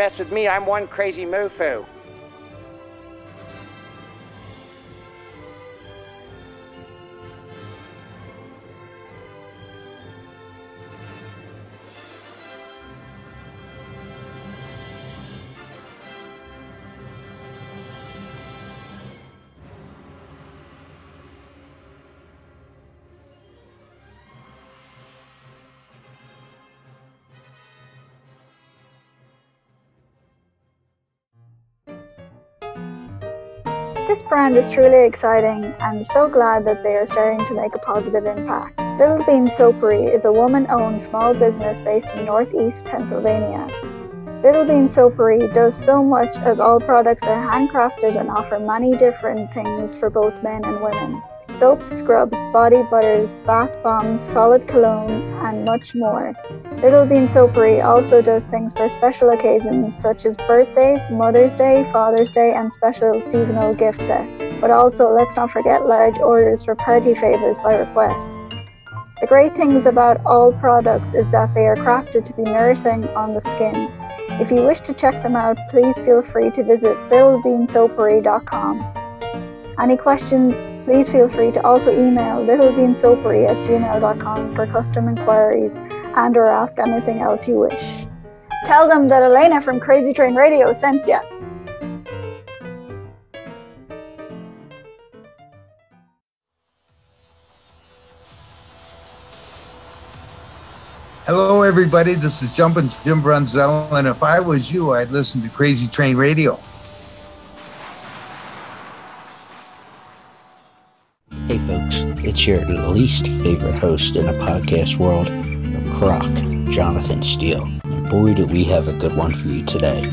Mess with me, I'm one crazy moofoo. This brand is truly exciting and so glad that they are starting to make a positive impact. Little Bean Soapery is a woman owned small business based in northeast Pennsylvania. Little Bean Soapery does so much as all products are handcrafted and offer many different things for both men and women. Soaps, scrubs, body butters, bath bombs, solid cologne, and much more. Little Bean Soapery also does things for special occasions such as birthdays, Mother's Day, Father's Day, and special seasonal gift sets. But also, let's not forget large orders for party favors by request. The great things about all products is that they are crafted to be nourishing on the skin. If you wish to check them out, please feel free to visit littlebeansoapery.com. Any questions, please feel free to also email littlebeansoapery at gmail.com for custom inquiries and or ask anything else you wish. Tell them that Elena from Crazy Train Radio sent ya. Hello, everybody. This is Jumpin' Jim Brunzell, and if I was you, I'd listen to Crazy Train Radio. Hey, folks, it's your least favorite host in the podcast world, Croc, Jonathan Steele. And boy, do we have a good one for you today.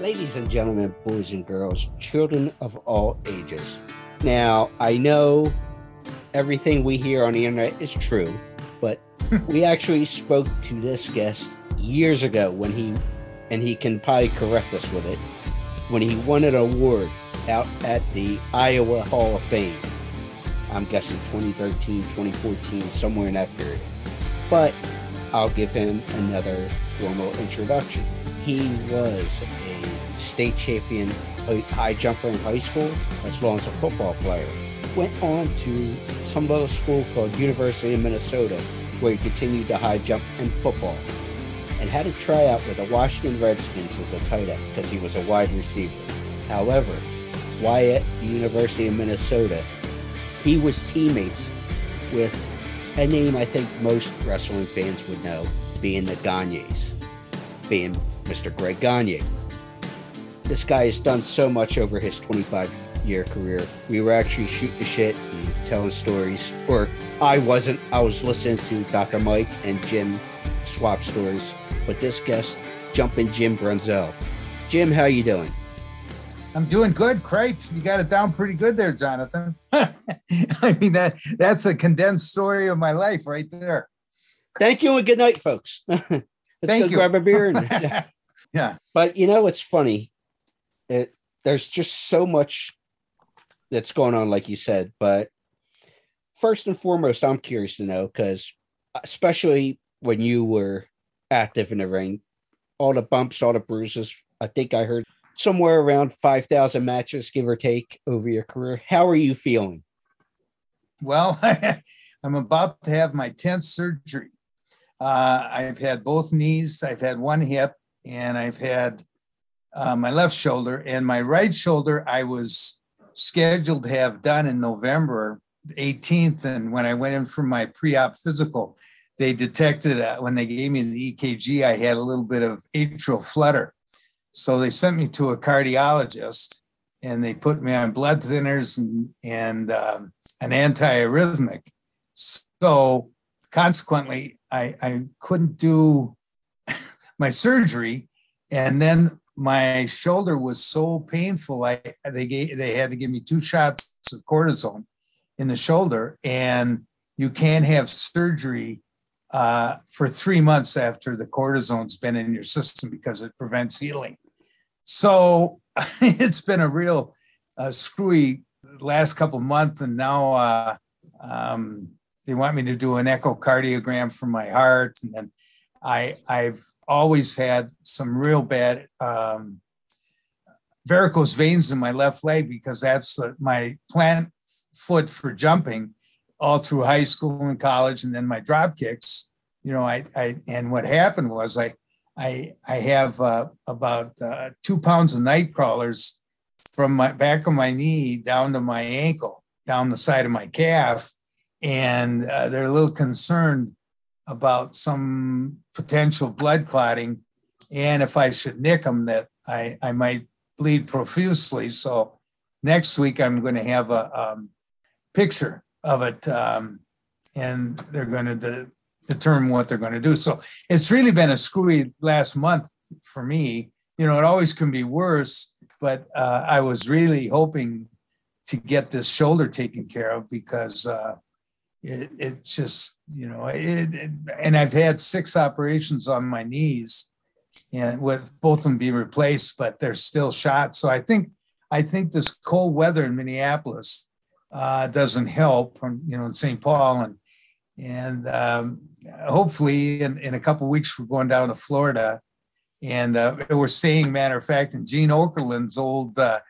Ladies and gentlemen, boys and girls, children of all ages. Now, I know everything we hear on the internet is true, but we actually spoke to this guest years ago when he, and he can probably correct us with it, when he won an award out at the Iowa Hall of Fame. I'm guessing 2013, 2014, somewhere in that period. But I'll give him another formal introduction. He was a state champion high jumper in high school, as well as a football player. Went on to some little school called University of Minnesota, where he continued to high jump and football. And had a tryout with the Washington Redskins as a tight end because he was a wide receiver. However, the University of Minnesota, he was teammates with a name I think most wrestling fans would know, being the Gagnes, being Mr. Greg Gagne. this guy has done so much over his 25 year career. We were actually shooting the shit and telling stories, or I wasn't. I was listening to Dr. Mike and Jim swap stories, but this guest, jumping Jim Brunzell. Jim, how you doing? I'm doing good, Crepe. You got it down pretty good there, Jonathan. I mean that that's a condensed story of my life right there. Thank you and good night, folks. Let's Thank go you. grab a beer. And, Yeah. But you know, it's funny. It there's just so much that's going on, like you said. But first and foremost, I'm curious to know because, especially when you were active in the ring, all the bumps, all the bruises. I think I heard somewhere around five thousand matches, give or take, over your career. How are you feeling? Well, I'm about to have my 10th surgery. Uh, I've had both knees, I've had one hip, and I've had uh, my left shoulder. And my right shoulder, I was scheduled to have done in November 18th. And when I went in for my pre op physical, they detected uh, when they gave me the EKG, I had a little bit of atrial flutter. So they sent me to a cardiologist and they put me on blood thinners and, and um, an antiarrhythmic. So consequently, I, I couldn't do my surgery. And then my shoulder was so painful, I they gave, they had to give me two shots of cortisone in the shoulder, and you can't have surgery uh, for three months after the cortisone's been in your system because it prevents healing. So it's been a real uh, screwy last couple months, and now uh, um, they want me to do an echocardiogram for my heart, and then I I've always had some real bad um, varicose veins in my left leg because that's uh, my plant foot for jumping all through high school and college, and then my drop kicks. You know, I I and what happened was I I I have uh, about uh, two pounds of night crawlers from my back of my knee down to my ankle, down the side of my calf, and uh, they're a little concerned about some potential blood clotting, and if I should nick them, that I I might bleed profusely. So next week I'm going to have a um, picture of it, um, and they're going to determine what they're going to do. So it's really been a screwy last month for me. You know, it always can be worse, but uh, I was really hoping to get this shoulder taken care of because uh, it, it just, you know, it, it, and I've had six operations on my knees and with both of them being replaced, but they're still shot. So I think, I think this cold weather in Minneapolis uh, doesn't help from, you know, in St. Paul and, and um, hopefully in, in a couple weeks, we're going down to Florida and uh, we're staying, matter of fact, in Gene Okerlund's old, uh,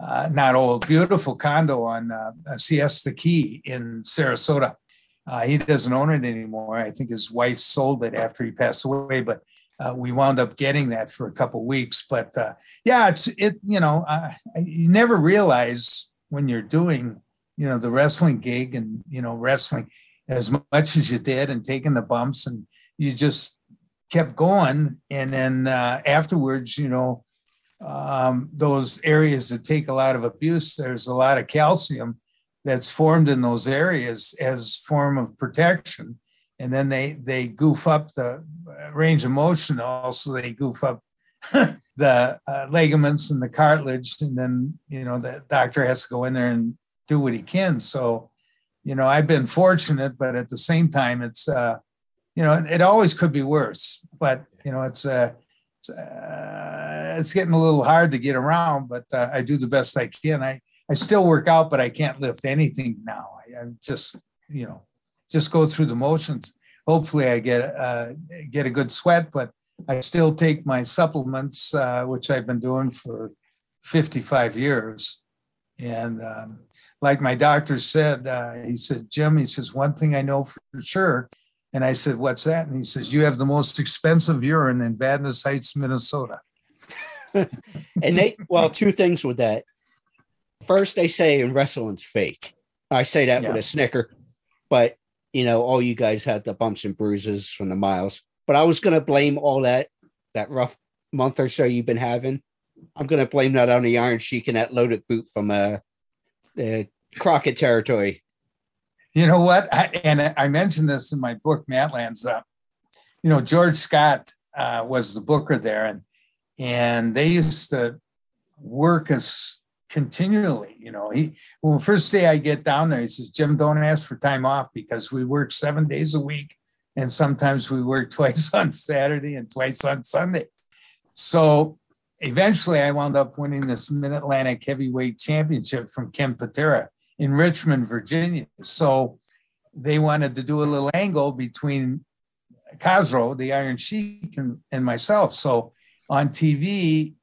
uh, not old, beautiful condo on uh, Siesta Key in Sarasota. Uh, he doesn't own it anymore. I think his wife sold it after he passed away, but uh, we wound up getting that for a couple weeks. But uh, yeah, it's it. You know, uh, you never realize when you're doing, you know, the wrestling gig and you know wrestling as much as you did and taking the bumps and you just kept going. And then uh, afterwards, you know, um, those areas that take a lot of abuse, there's a lot of calcium that's formed in those areas as form of protection. And then they they goof up the range of motion. Also, they goof up the uh, ligaments and the cartilage. And then you know the doctor has to go in there and do what he can. So, you know, I've been fortunate, but at the same time, it's uh, you know, it, it always could be worse. But you know, it's uh, it's, uh, it's getting a little hard to get around, but uh, I do the best I can. I I still work out, but I can't lift anything now. I, I just you know just go through the motions. Hopefully, I get uh, get a good sweat, but I still take my supplements, uh, which I've been doing for 55 years. And um, like my doctor said, uh, he said, Jim, he says, one thing I know for sure. And I said, what's that? And he says, you have the most expensive urine in Vadnais Heights, Minnesota. and they, well, two things with that. First, they say in wrestling's fake. I say that Yeah. with a snicker, but you know, all you guys had the bumps and bruises from the miles. But I was going to blame all that, that rough month or so you've been having I'm going to blame that on the Iron Sheik and that loaded boot from uh, the Crockett territory. You know what? I, and I mentioned this in my book, Matlands. Uh, you know, George Scott uh, was the booker there, and and they used to work us continually. You know, he well, first day I get down there, he says, Jim, don't ask for time off because we work seven days a week, and sometimes we work twice on Saturday and twice on Sunday. So eventually I wound up winning this Mid Atlantic Heavyweight Championship from Ken Patera in Richmond, Virginia. So they wanted to do a little angle between Khosrow, the Iron Sheik, and, and myself. So on TV,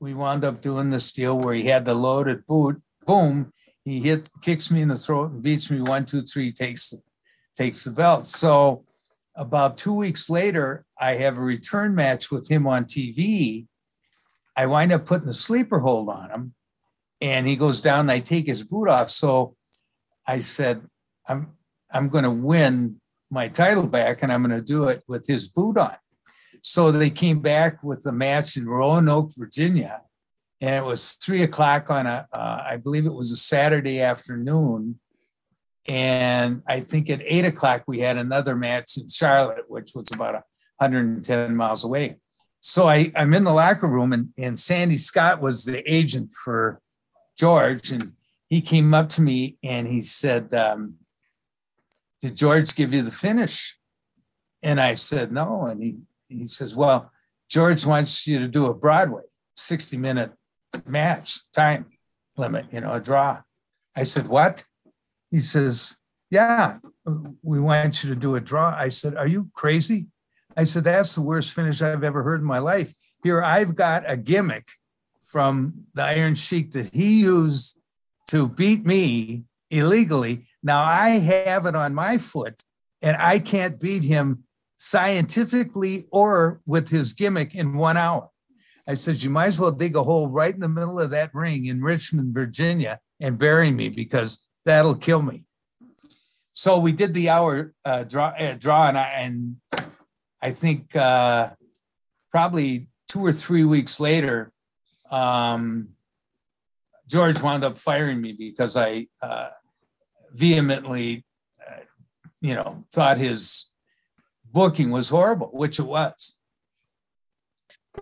we wound up doing this deal where he had the loaded boot. Boom, he hit, kicks me in the throat and beats me one, two, three, takes takes the belt. So about two weeks later, I have a return match with him on TV. I wind up putting a sleeper hold on him, and he goes down. And I take his boot off. So I said, "I'm I'm going to win my title back, and I'm going to do it with his boot on." So they came back with the match in Roanoke, Virginia, and it was three o'clock on a, uh, I believe it was a Saturday afternoon. And I think at eight o'clock we had another match in Charlotte, which was about 110 miles away. So I, I'm in the locker room, and, and Sandy Scott was the agent for George, and he came up to me and he said, um, "Did George give you the finish?" And I said, "No." And he he says, Well, George wants you to do a Broadway 60 minute match time limit, you know, a draw. I said, What? He says, Yeah, we want you to do a draw. I said, Are you crazy? I said, That's the worst finish I've ever heard in my life. Here, I've got a gimmick from the Iron Sheik that he used to beat me illegally. Now I have it on my foot and I can't beat him scientifically or with his gimmick in one hour. I said, You might as well dig a hole right in the middle of that ring in Richmond, Virginia, and bury me because that'll kill me. So we did the hour uh, draw, uh, draw, and I, and I think uh, probably two or three weeks later, um, George wound up firing me because I uh, vehemently, uh, you know, thought his booking was horrible, which it was.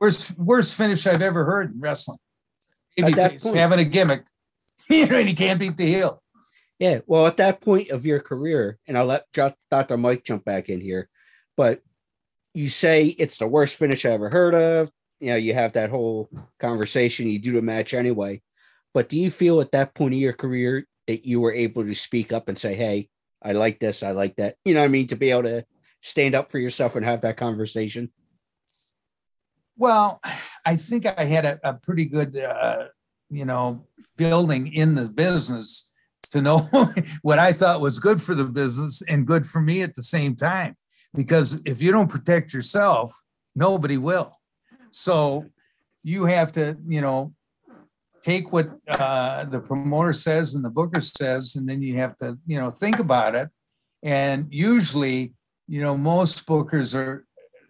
Worst worst finish I've ever heard in wrestling. Babyface having a gimmick, you know, and he can't beat the heel. Yeah, well, at that point of your career, and I'll let Dr. Mike jump back in here, but you say it's the worst finish I ever heard of. You know, you have that whole conversation, you do the match anyway. But do you feel at that point of your career that you were able to speak up and say, Hey, I like this, I like that? You know I mean? To be able to stand up for yourself and have that conversation? Well, I think I had a, a pretty good, uh, you know, building in the business to know what I thought was good for the business and good for me at the same time. Because if you don't protect yourself, nobody will. So you have to, you know, take what uh, the promoter says and the booker says, and then you have to, you know, think about it. And usually you know, most bookers are,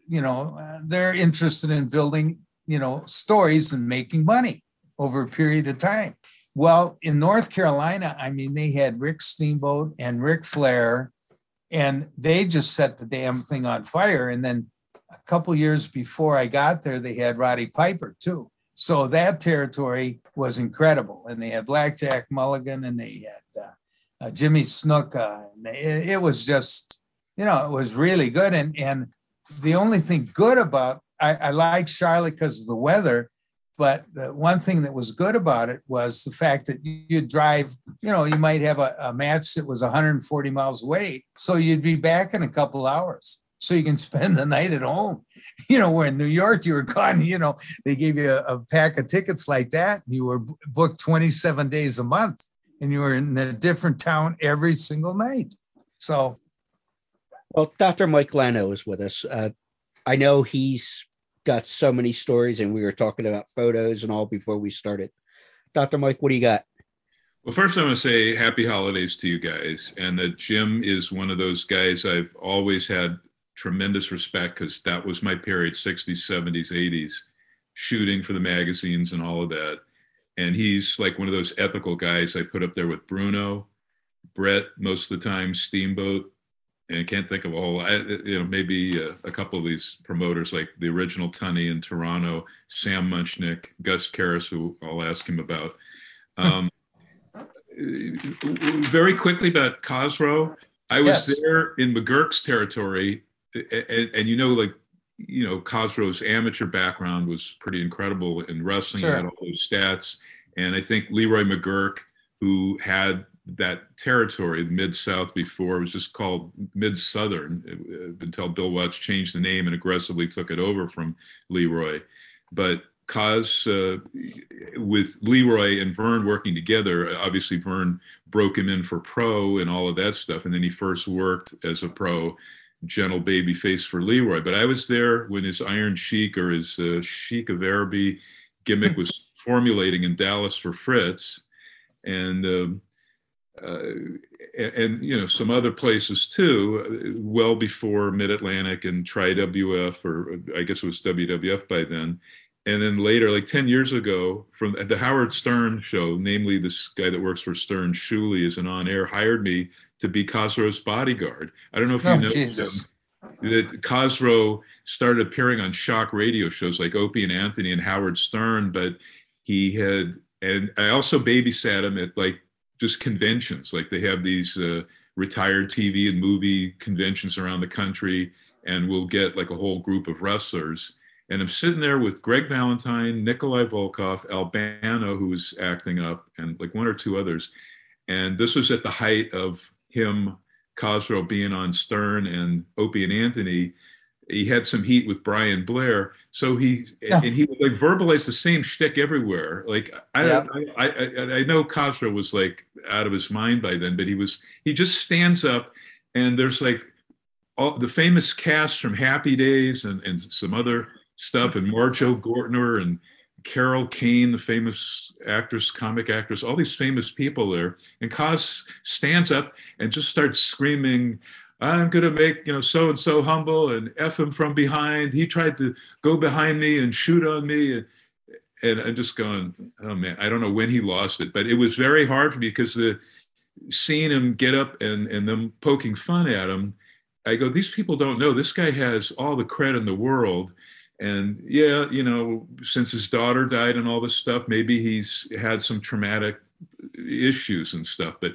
you know, they're interested in building, you know, stories and making money over a period of time. Well, in North Carolina, I mean, they had Rick Steamboat and Ric Flair, and they just set the damn thing on fire. And then a couple years before I got there, they had Roddy Piper too. So that territory was incredible. And they had Blackjack Mulligan and they had uh, uh, Jimmy Snuka. And it, it was just you know, it was really good. And and the only thing good about I, I like Charlotte because of the weather, but the one thing that was good about it was the fact that you'd drive, you know, you might have a, a match that was 140 miles away. So you'd be back in a couple hours so you can spend the night at home. You know, where in New York you were gone, you know, they gave you a, a, pack of tickets like that. You were booked 27 days a month and you were in a different town every single night. So well, Dr. Mike Lano is with us. Uh, I know he's got so many stories, and we were talking about photos and all before we started. Dr. Mike, what do you got? Well, first, I want to say happy holidays to you guys. And that Jim is one of those guys I've always had tremendous respect because that was my period 60s, 70s, 80s. shooting for the magazines and all of that. And he's like one of those ethical guys I put up there with Bruno, Brett most of the time, Steamboat, and I can't think of all. I, you know, maybe a, a, couple of these promoters like the original Tunney in Toronto, Sam Muchnick, Gus Karras, who I'll ask him about. Um, very quickly about Khosrow, I was yes. there in McGuirk's territory, and, and, you know, like, you know, Khosrow's amateur background was pretty incredible in wrestling. Sure. He had all those stats. And I think Leroy McGuirk, who had that territory, Mid South before, was just called Mid Southern until Bill Watts changed the name and aggressively took it over from Leroy. But Cos, uh, with Leroy and Vern working together, obviously Vern broke him in for pro and all of that stuff. And then he first worked as a pro, gentle baby face for Leroy. But I was there when his Iron Sheik or his uh, Sheik of Araby gimmick was formulating in Dallas for Fritz. And um, uh, Uh, and, and, you know some other places too, uh, well before Mid Atlantic and Tri WF, or uh, I guess it was WWF by then. And then later, like 10 years ago, from the Howard Stern show, namely this guy that works for Stern, Shuley, is an on air, hired me to be Khosrow's bodyguard. I don't know if you oh, know Jesus. that Khosrow started appearing on shock radio shows like Opie and Anthony and Howard Stern, but he had, and I also babysat him at like just conventions. Like they have these uh, retired TV and movie conventions around the country, and we'll get like a whole group of wrestlers. And I'm sitting there with Greg Valentine, Nikolai Volkov, Albano, who was acting up, and like one or two others. And this was at the height of him, Khosrow, being on Stern and Opie and Anthony. He had some heat with Brian Blair. So he yeah. and he would like verbalize the same shtick everywhere. Like I, yeah. I, I, I, know Khosrow was like out of his mind by then, but he was he just stands up and there's like all the famous cast from Happy Days and, and some other stuff and Marjoe Gortner and Carol Kane, the famous actress, comic actress, all these famous people there. And Cos stands up and just starts screaming, I'm going to make, you know, so and so humble and F him from behind. He tried to go behind me and shoot on me. And, and I'm just going, oh man, I don't know when he lost it, but it was very hard for me because the seeing him get up and, and them poking fun at him, I go, these people don't know this guy has all the credit in the world. And yeah, you know, since his daughter died and all this stuff, maybe he's had some traumatic issues and stuff, but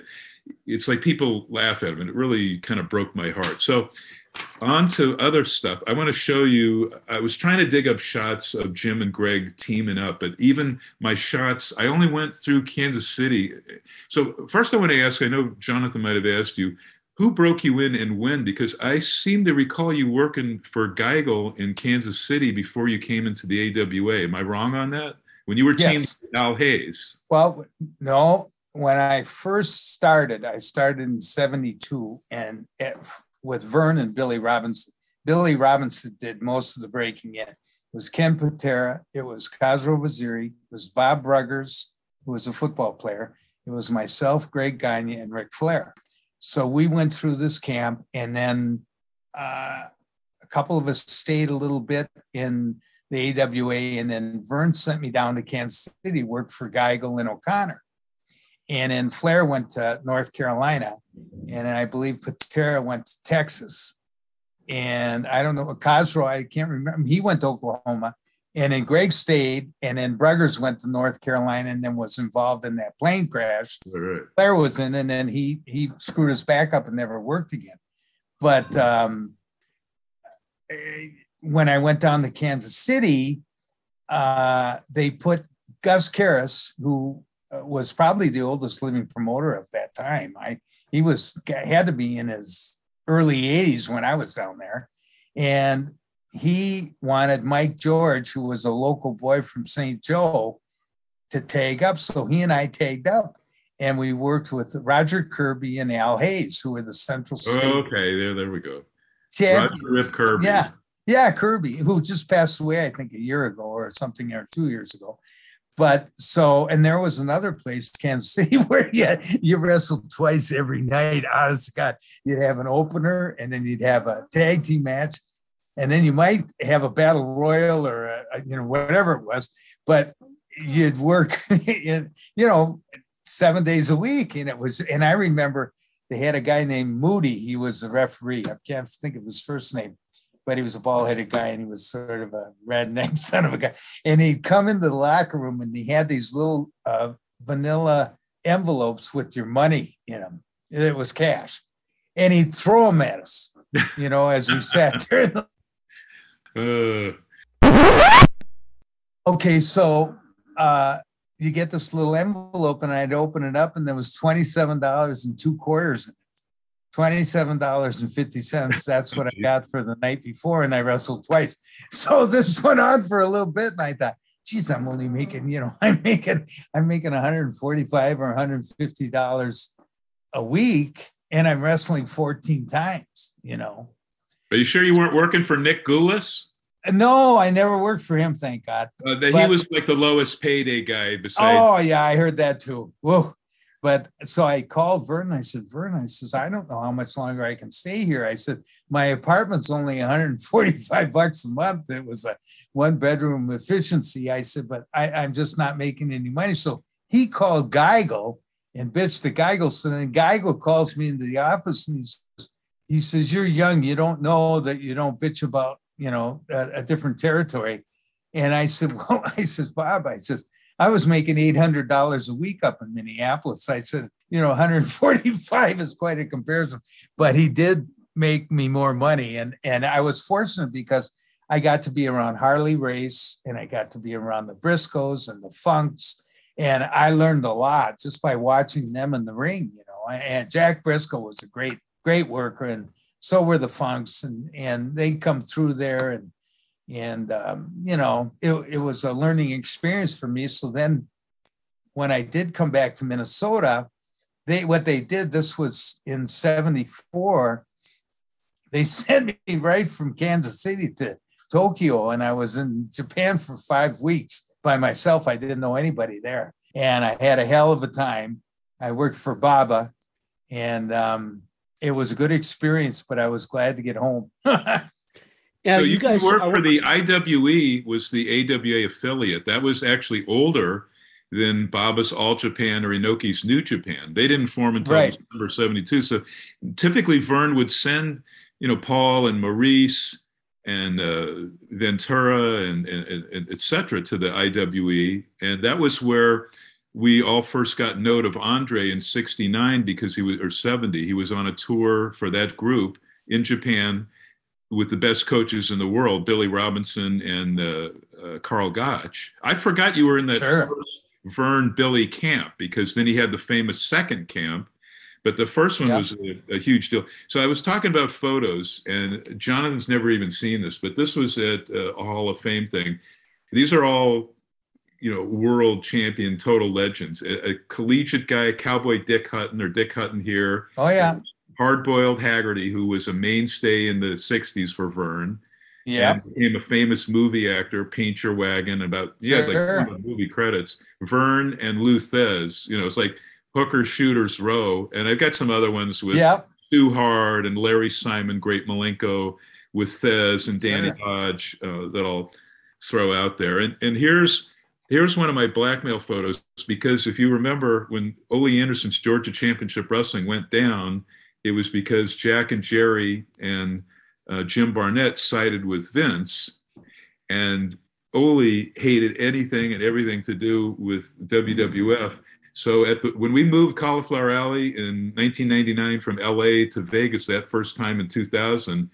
it's like people laugh at him and it really kind of broke my heart. So on to other stuff. I want to show you i was trying to dig up shots of jim and greg teaming up but even my shots i only went through kansas city. So first i want to ask i know jonathan might have asked you who broke you in and when? Because i seem to recall you working for geigel in kansas city before you came into the awa am i wrong on that? When you were yes. team al hayes. Well no when I first started, I started in 72 and at, with Vern and Billy Robinson. Billy Robinson did most of the breaking in. It was Ken Patera, it was Khosrow Vaziri, it was Bob Bruggers, who was a football player. It was myself, Greg Gagne, and Ric Flair. So we went through this camp, and then uh, a couple of us stayed a little bit in the AWA, and then Vern sent me down to Kansas City, worked for Geigel and O'Connor. And then Flair went to North Carolina, and I believe Patera went to Texas. And I don't know, Khosrow, I can't remember. He went to Oklahoma. And then Greg stayed, and then Bruggers went to North Carolina and then was involved in that plane crash. Right. Flair was in, and then he he screwed his back up and never worked again. But um, when I went down to Kansas City, uh, they put Gus Karras, who was probably the oldest living promoter of that time. I he was had to be in his early 80s when I was down there, and he wanted Mike George, who was a local boy from St. Joe, to tag up. So he and I tagged up, and we worked with Roger Kirby and Al Hayes, who were the Central oh, State. Oh, okay, there, there we go. Roger Rip Kirby. Yeah, yeah, Kirby, who just passed away, I think, a year ago or something, or two years ago. But so, and there was another place, Kansas City, where you, you wrestled twice every night. Honest God, you'd have an opener and then you'd have a tag team match. and then you might have a battle royal or a, you know whatever it was, but you'd work, in, you know, seven days a week, and it was. And I remember they had a guy named Moody. He was the referee. I can't think of his first name, but he was a bald-headed guy, and he was sort of a redneck son of a guy. And he'd come into the locker room, and he had these little uh, vanilla envelopes with your money in them. It was cash, and he'd throw them at us. You know, as we sat there. Uh. Okay, so uh, you get this little envelope, and I'd open it up, and there was twenty-seven dollars and two quarters. Twenty-seven dollars and fifty cents. That's what I got for the night before, and I wrestled twice. So this went on for a little bit, and I thought, geez, I'm only making, you know, I'm making, I'm making 145 or 150 dollars a week, and I'm wrestling 14 times. You know. Are you sure you weren't working for Nick Gulas? No, I never worked for him, thank God. Uh, but, he was like the lowest payday guy besides. Oh yeah, I heard that too. Whoa. But so I called Vern. I said, Vern, I says, I don't know how much longer I can stay here. I said, my apartment's only 145 bucks a month. It was a one bedroom efficiency. I said, but I, I'm just not making any money. So he called Geigel and bitched to Geigel. So then Geigel calls me into the office and he says, he says, You're young. You don't know that you don't bitch about you know, a, a different territory. And I said, well, I says, Bob, I says, I was making $800 a week up in Minneapolis. I said, you know, 145 is quite a comparison, but he did make me more money. And, and I was fortunate because I got to be around Harley Race and I got to be around the Briscoes and the Funks. And I learned a lot just by watching them in the ring, you know. And Jack Briscoe was a great, great worker. And so were the Funks, and and they come through there, and and um, you know it, it was a learning experience for me. So then, when I did come back to Minnesota, they what they did this was in '74. They sent me right from Kansas City to Tokyo, and I was in Japan for five weeks by myself. I didn't know anybody there, and I had a hell of a time. I worked for Baba, and um, it was a good experience, but I was glad to get home. yeah, so you, you guys work for the IWE was the AWA affiliate. That was actually older than Baba's All Japan or Inoki's New Japan. They didn't form until right. December 72. So typically Vern would send, you know, Paul and Maurice and uh, Ventura and, and, and et cetera to the IWE. And that was where we all first got note of Andre in 69 because he was, or 70, he was on a tour for that group in Japan with the best coaches in the world, Billy Robinson and uh, uh, Karl Gotch. I forgot you were in that sure. first Vern Billy camp because then he had the famous second camp, but the first one yep. was a, a, huge deal. So I was talking about photos, and Jonathan's never even seen this, but this was at uh, a Hall of Fame thing. These are all you know, world champion, total legends. A, a, collegiate guy, Cowboy Dick Hutton or Dick Hutton here. Oh yeah. Hard boiled Haggerty, who was a mainstay in the '60s for Vern. Yeah. Became a famous movie actor, Paint Your Wagon. About yeah, sure. like movie credits. Vern and Lou Thesz. You know, it's like Hooker Shooters Row, and I've got some other ones with yeah. Stu Hart and Larry Simon, Great Malenko, with Thesz and Danny sure. Hodge uh, that I'll throw out there. And and here's here's one of my blackmail photos because if you remember when Ole Anderson's Georgia Championship Wrestling went down, it was because Jack and Jerry and uh, Jim Barnett sided with Vince, and Ole hated anything and everything to do with WWF. So at the, when we moved Cauliflower Alley in 1999 from LA to Vegas that first time in 2000,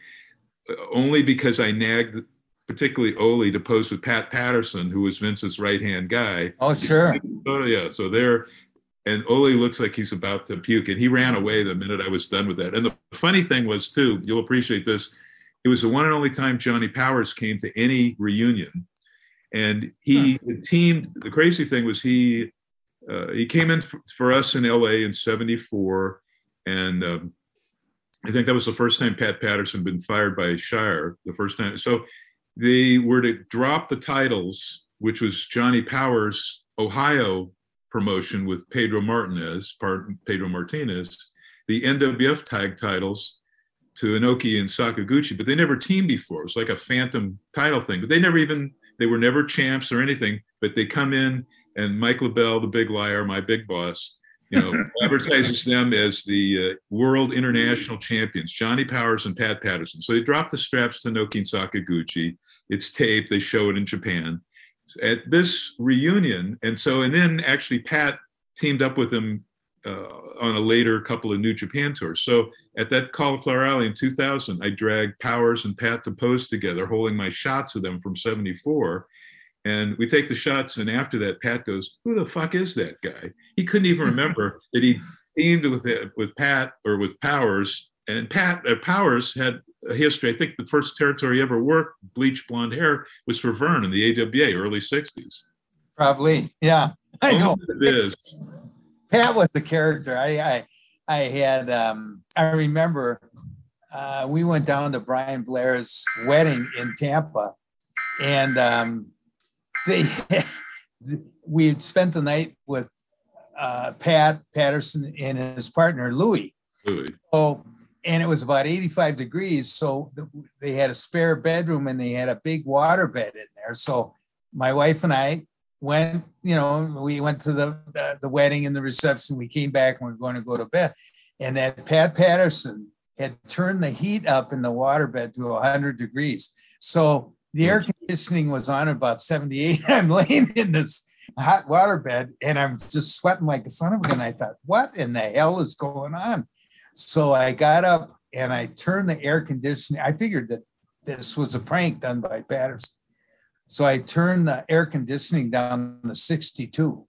uh, only because I nagged particularly Ole, to pose with Pat Patterson, who was Vince's right hand guy. Oh, sure. Oh, yeah. So there, and Ole looks like he's about to puke, and he ran away the minute I was done with that. And the funny thing was, too, you'll appreciate this. It was the one and only time Johnny Powers came to any reunion, and he huh. teamed. The crazy thing was he uh, he came in for, for, us in LA in '74, and um, I think that was the first time Pat Patterson been fired by Shire. The first time, so they were to drop the titles, which was Johnny Powers' Ohio promotion with Pedro Martinez, Pedro Martinez, the NWF tag titles to Inoki and Sakaguchi, but they never teamed before. It was like a phantom title thing, but they never even they were never champs or anything. But they come in and Mike LeBell, the big liar, my big boss, you know, advertises them as the uh, world international champions, Johnny Powers and Pat Patterson. So they drop the straps to Inoki and Sakaguchi. It's taped. They show it in Japan at this reunion. And so, and then actually Pat teamed up with him uh, on a later couple of New Japan tours. So at that Cauliflower Alley in 2000, I dragged Powers and Pat to pose together, holding my shots of them from 74. And we take the shots, and after that, Pat goes, "Who the fuck is that guy?" He couldn't even remember that he teamed with with Pat or with Powers, and Pat uh, Powers had a history. I think the first territory he ever worked, bleach blonde hair, was for Vern in the AWA, early '60s. Probably, yeah. I know it is. Pat was the character. I I, I had um, I remember uh, we went down to Brian Blair's wedding in Tampa, and um, they we had spent the night with uh, Pat Patterson and his partner Louis. Louis. So, and it was about 85 degrees. So they had a spare bedroom and they had a big water bed in there. So my wife and I went, you know, we went to the, the, the wedding and the reception. We came back and we are going to go to bed. And that Pat Patterson had turned the heat up in the water bed to 100 degrees. So the air conditioning was on about 78. I'm laying in this hot water bed and I'm just sweating like a son of a gun. I thought, what in the hell is going on? So I got up and I turned the air conditioning. I figured that this was a prank done by Patterson. So I turned the air conditioning down to 62.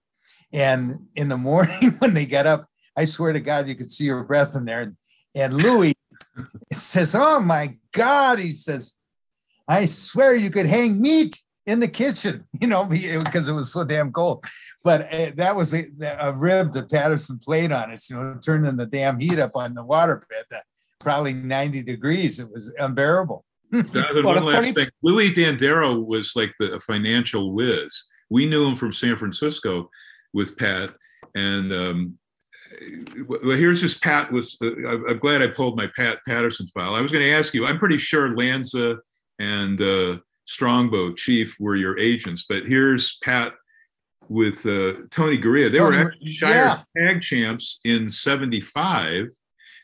And in the morning when they got up, I swear to God, you could see her breath in there. And Louis says, Oh my God. He says, I swear you could hang meat in the kitchen, you know, because it was so damn cold. But uh, that was a, a, rib that Patterson played on it, you know, turning the damn heat up on the water bed, probably 90 degrees. It was unbearable. Jonathan, one last funny... thing. Louis Dondero was like the financial whiz. We knew him from San Francisco with Pat. And um, well, here's just Pat was, uh, I'm glad I pulled my Pat Patterson file. I was going to ask you, I'm pretty sure Lanza and uh, Strongbow Chief were your agents, but here's Pat with uh, Tony Garea. They Tony, were actually Shire yeah. tag champs in 75.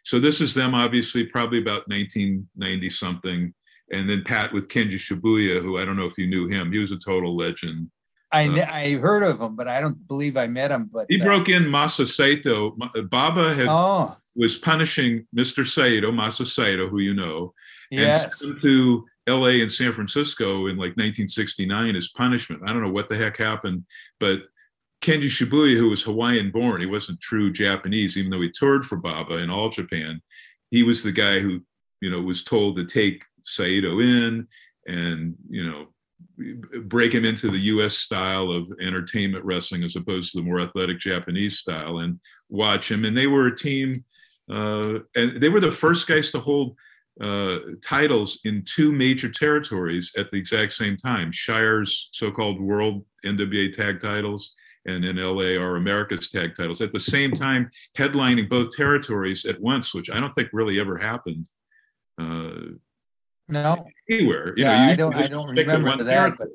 So this is them obviously probably about 1990 something and then Pat with Kenji Shibuya, who I don't know if you knew him. He was a total legend. I uh, I heard of him, but I don't believe I met him. But he uh, broke in Masa Saito. Baba had oh. was punishing Mr. Saito, Masa Saito, who you know, yes. and to L.A. and San Francisco in like 1969 as punishment. I don't know what the heck happened, but Kenji Shibuya, who was Hawaiian born, he wasn't true Japanese, even though he toured for Baba in all Japan. He was the guy who, you know, was told to take Saito in and, you know, break him into the US style of entertainment wrestling as opposed to the more athletic Japanese style and watch him. And they were a team, uh, and they were the first guys to hold uh, titles in two major territories at the exact same time Shire's so called World NWA tag titles. And in LA, our America's tag titles at the same time, headlining both territories at once, which I don't think really ever happened uh, no. Anywhere. You yeah, know, you I don't I don't remember that. But...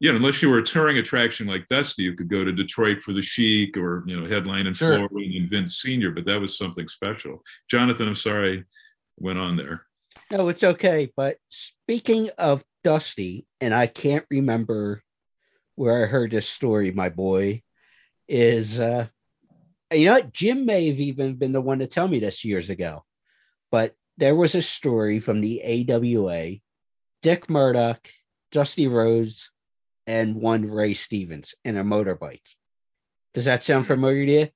Yeah, unless you were a touring attraction like Dusty, you could go to Detroit for the Sheik or you know headline in sure. Florida and Vince Senior, but that was something special. Jonathan, I'm sorry, went on there. No, it's okay. But speaking of Dusty, and I can't remember where I heard this story, my boy, is uh you know Jim may have even been the one to tell me this years ago, but there was a story from the AWA, Dick Murdoch, Dusty Rhodes, and one Ray Stevens in a motorbike. Does that sound familiar to you?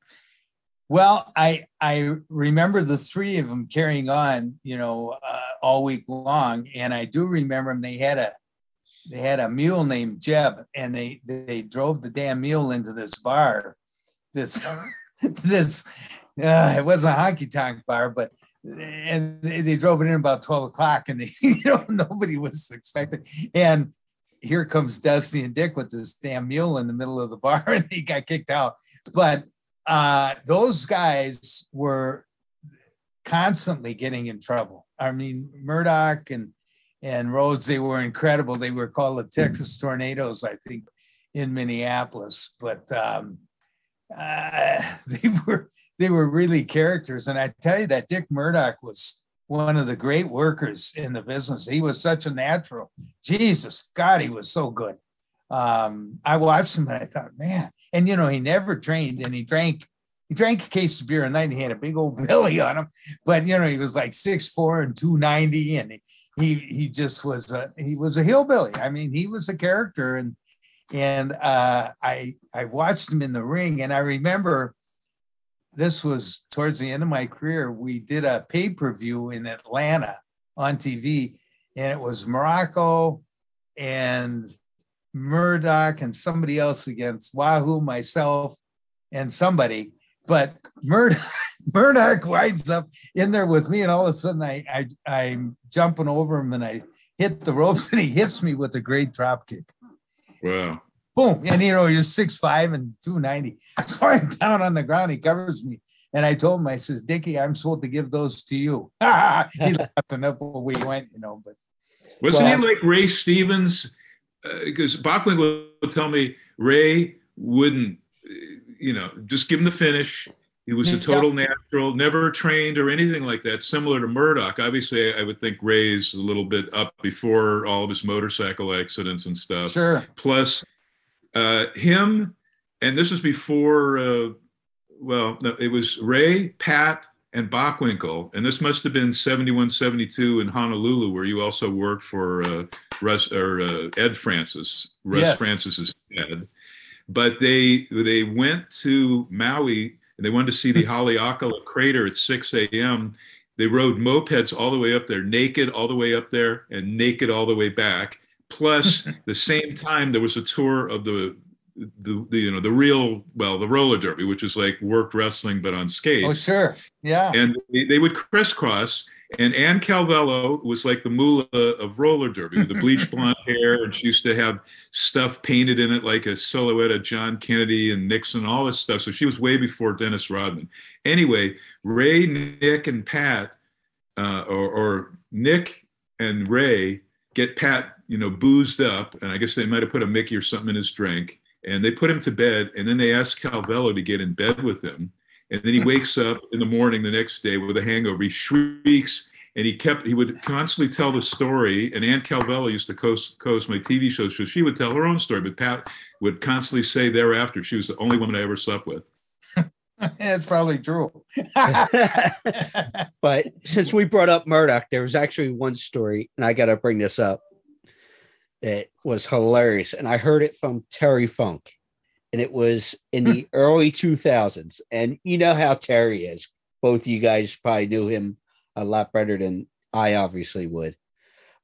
Well, I I remember the three of them carrying on, you know, uh, all week long, and I do remember them. They had a they had a mule named Jeb, and they they drove the damn mule into this bar. This this uh, it wasn't a honky tonk bar, but and they drove it in about 12 o'clock and they, you know, nobody was expecting. And here comes Dusty and Dick with this damn mule in the middle of the bar and he got kicked out. But uh, those guys were constantly getting in trouble. I mean, Murdoch and and Rhodes, they were incredible. They were called the Texas Tornadoes, I think, in Minneapolis. But um, uh, they were they were really characters. And I tell you that Dick Murdoch was one of the great workers in the business. He was such a natural. Jesus, God, he was so good. Um, I watched him and I thought, man, and you know, he never trained and he drank he drank a case of beer a night and he had a big old belly on him. But you know, he was like six four and 290, and he he, just was a he was a hillbilly. I mean, he was a character, and and uh, I I watched him in the ring, and I remember this was towards the end of my career. We did a pay per view in Atlanta on TV, and it was Morocco and Murdoch and somebody else against Wahoo, myself, and somebody but Murdoch, Murdoch winds up in there with me, and all of a sudden I, I I'm jumping over him and I hit the ropes and he hits me with a great drop kick. Wow. Boom. And you know, you're six five and 290. So I'm down on the ground. He covers me. And I told him, I says, Dickie, I'm supposed to give those to you. he laughed and up we went, you know, but wasn't but, he like Ray Stevens? Because uh, Bockwinkel would tell me Ray wouldn't you know, just give him the finish. He was a total natural, never trained or anything like that, similar to Murdoch. Obviously, I would think Ray's a little bit up before all of his motorcycle accidents and stuff. Sure. Plus, uh, him, and this was before, uh, well, no, it was Ray, Pat, and Bockwinkel. And this must have been 71, 72 in Honolulu, where you also worked for uh, Russ, or, uh, Ed Francis, Russ yes. Francis's dad but they they went to Maui and they wanted to see the Haleakala crater at 6 a.m. They rode mopeds all the way up there, naked all the way up there, and naked all the way back. Plus, the same time there was a tour of the, the, the you know the real well the roller derby, which is like worked wrestling but on skates. Oh sure, yeah. And they, they would crisscross and Ann Calvello was like the moolah of roller derby with the bleach blonde hair. And she used to have stuff painted in it like a silhouette of John Kennedy and Nixon, all this stuff. So she was way before Dennis Rodman. Anyway, Ray, Nick, and Pat, uh, or, or Nick and Ray get Pat, you know, boozed up. And I guess they might have put a Mickey or something in his drink. And they put him to bed. And then they asked Calvello to get in bed with him and then he wakes up in the morning the next day with a hangover. He shrieks, and he kept he would constantly tell the story. And Ann Calvello used to host, host my TV show, so she would tell her own story. But Pat would constantly say thereafter she was the only woman I ever slept with. it's probably true. but since we brought up Murdoch, there was actually one story, and I got to bring this up. It was hilarious, and I heard it from Terry Funk and it was in the early 2000s. And you know how Terry is. Both you guys probably knew him a lot better than I obviously would.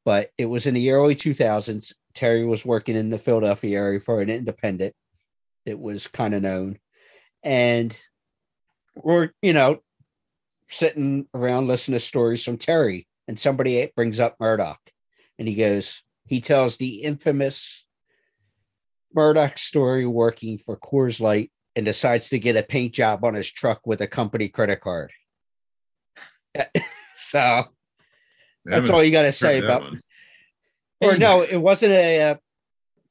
But it was in the early 2000s. Terry was working in the Philadelphia area for an independent. It was kind of known. And we're, you know, sitting around listening to stories from Terry, and somebody brings up Murdoch. And he goes, he tells the infamous Murdoch story working for Coors Light and decides to get a paint job on his truck with a company credit card. so that's all you got to say about. One. Or no, it wasn't a, uh,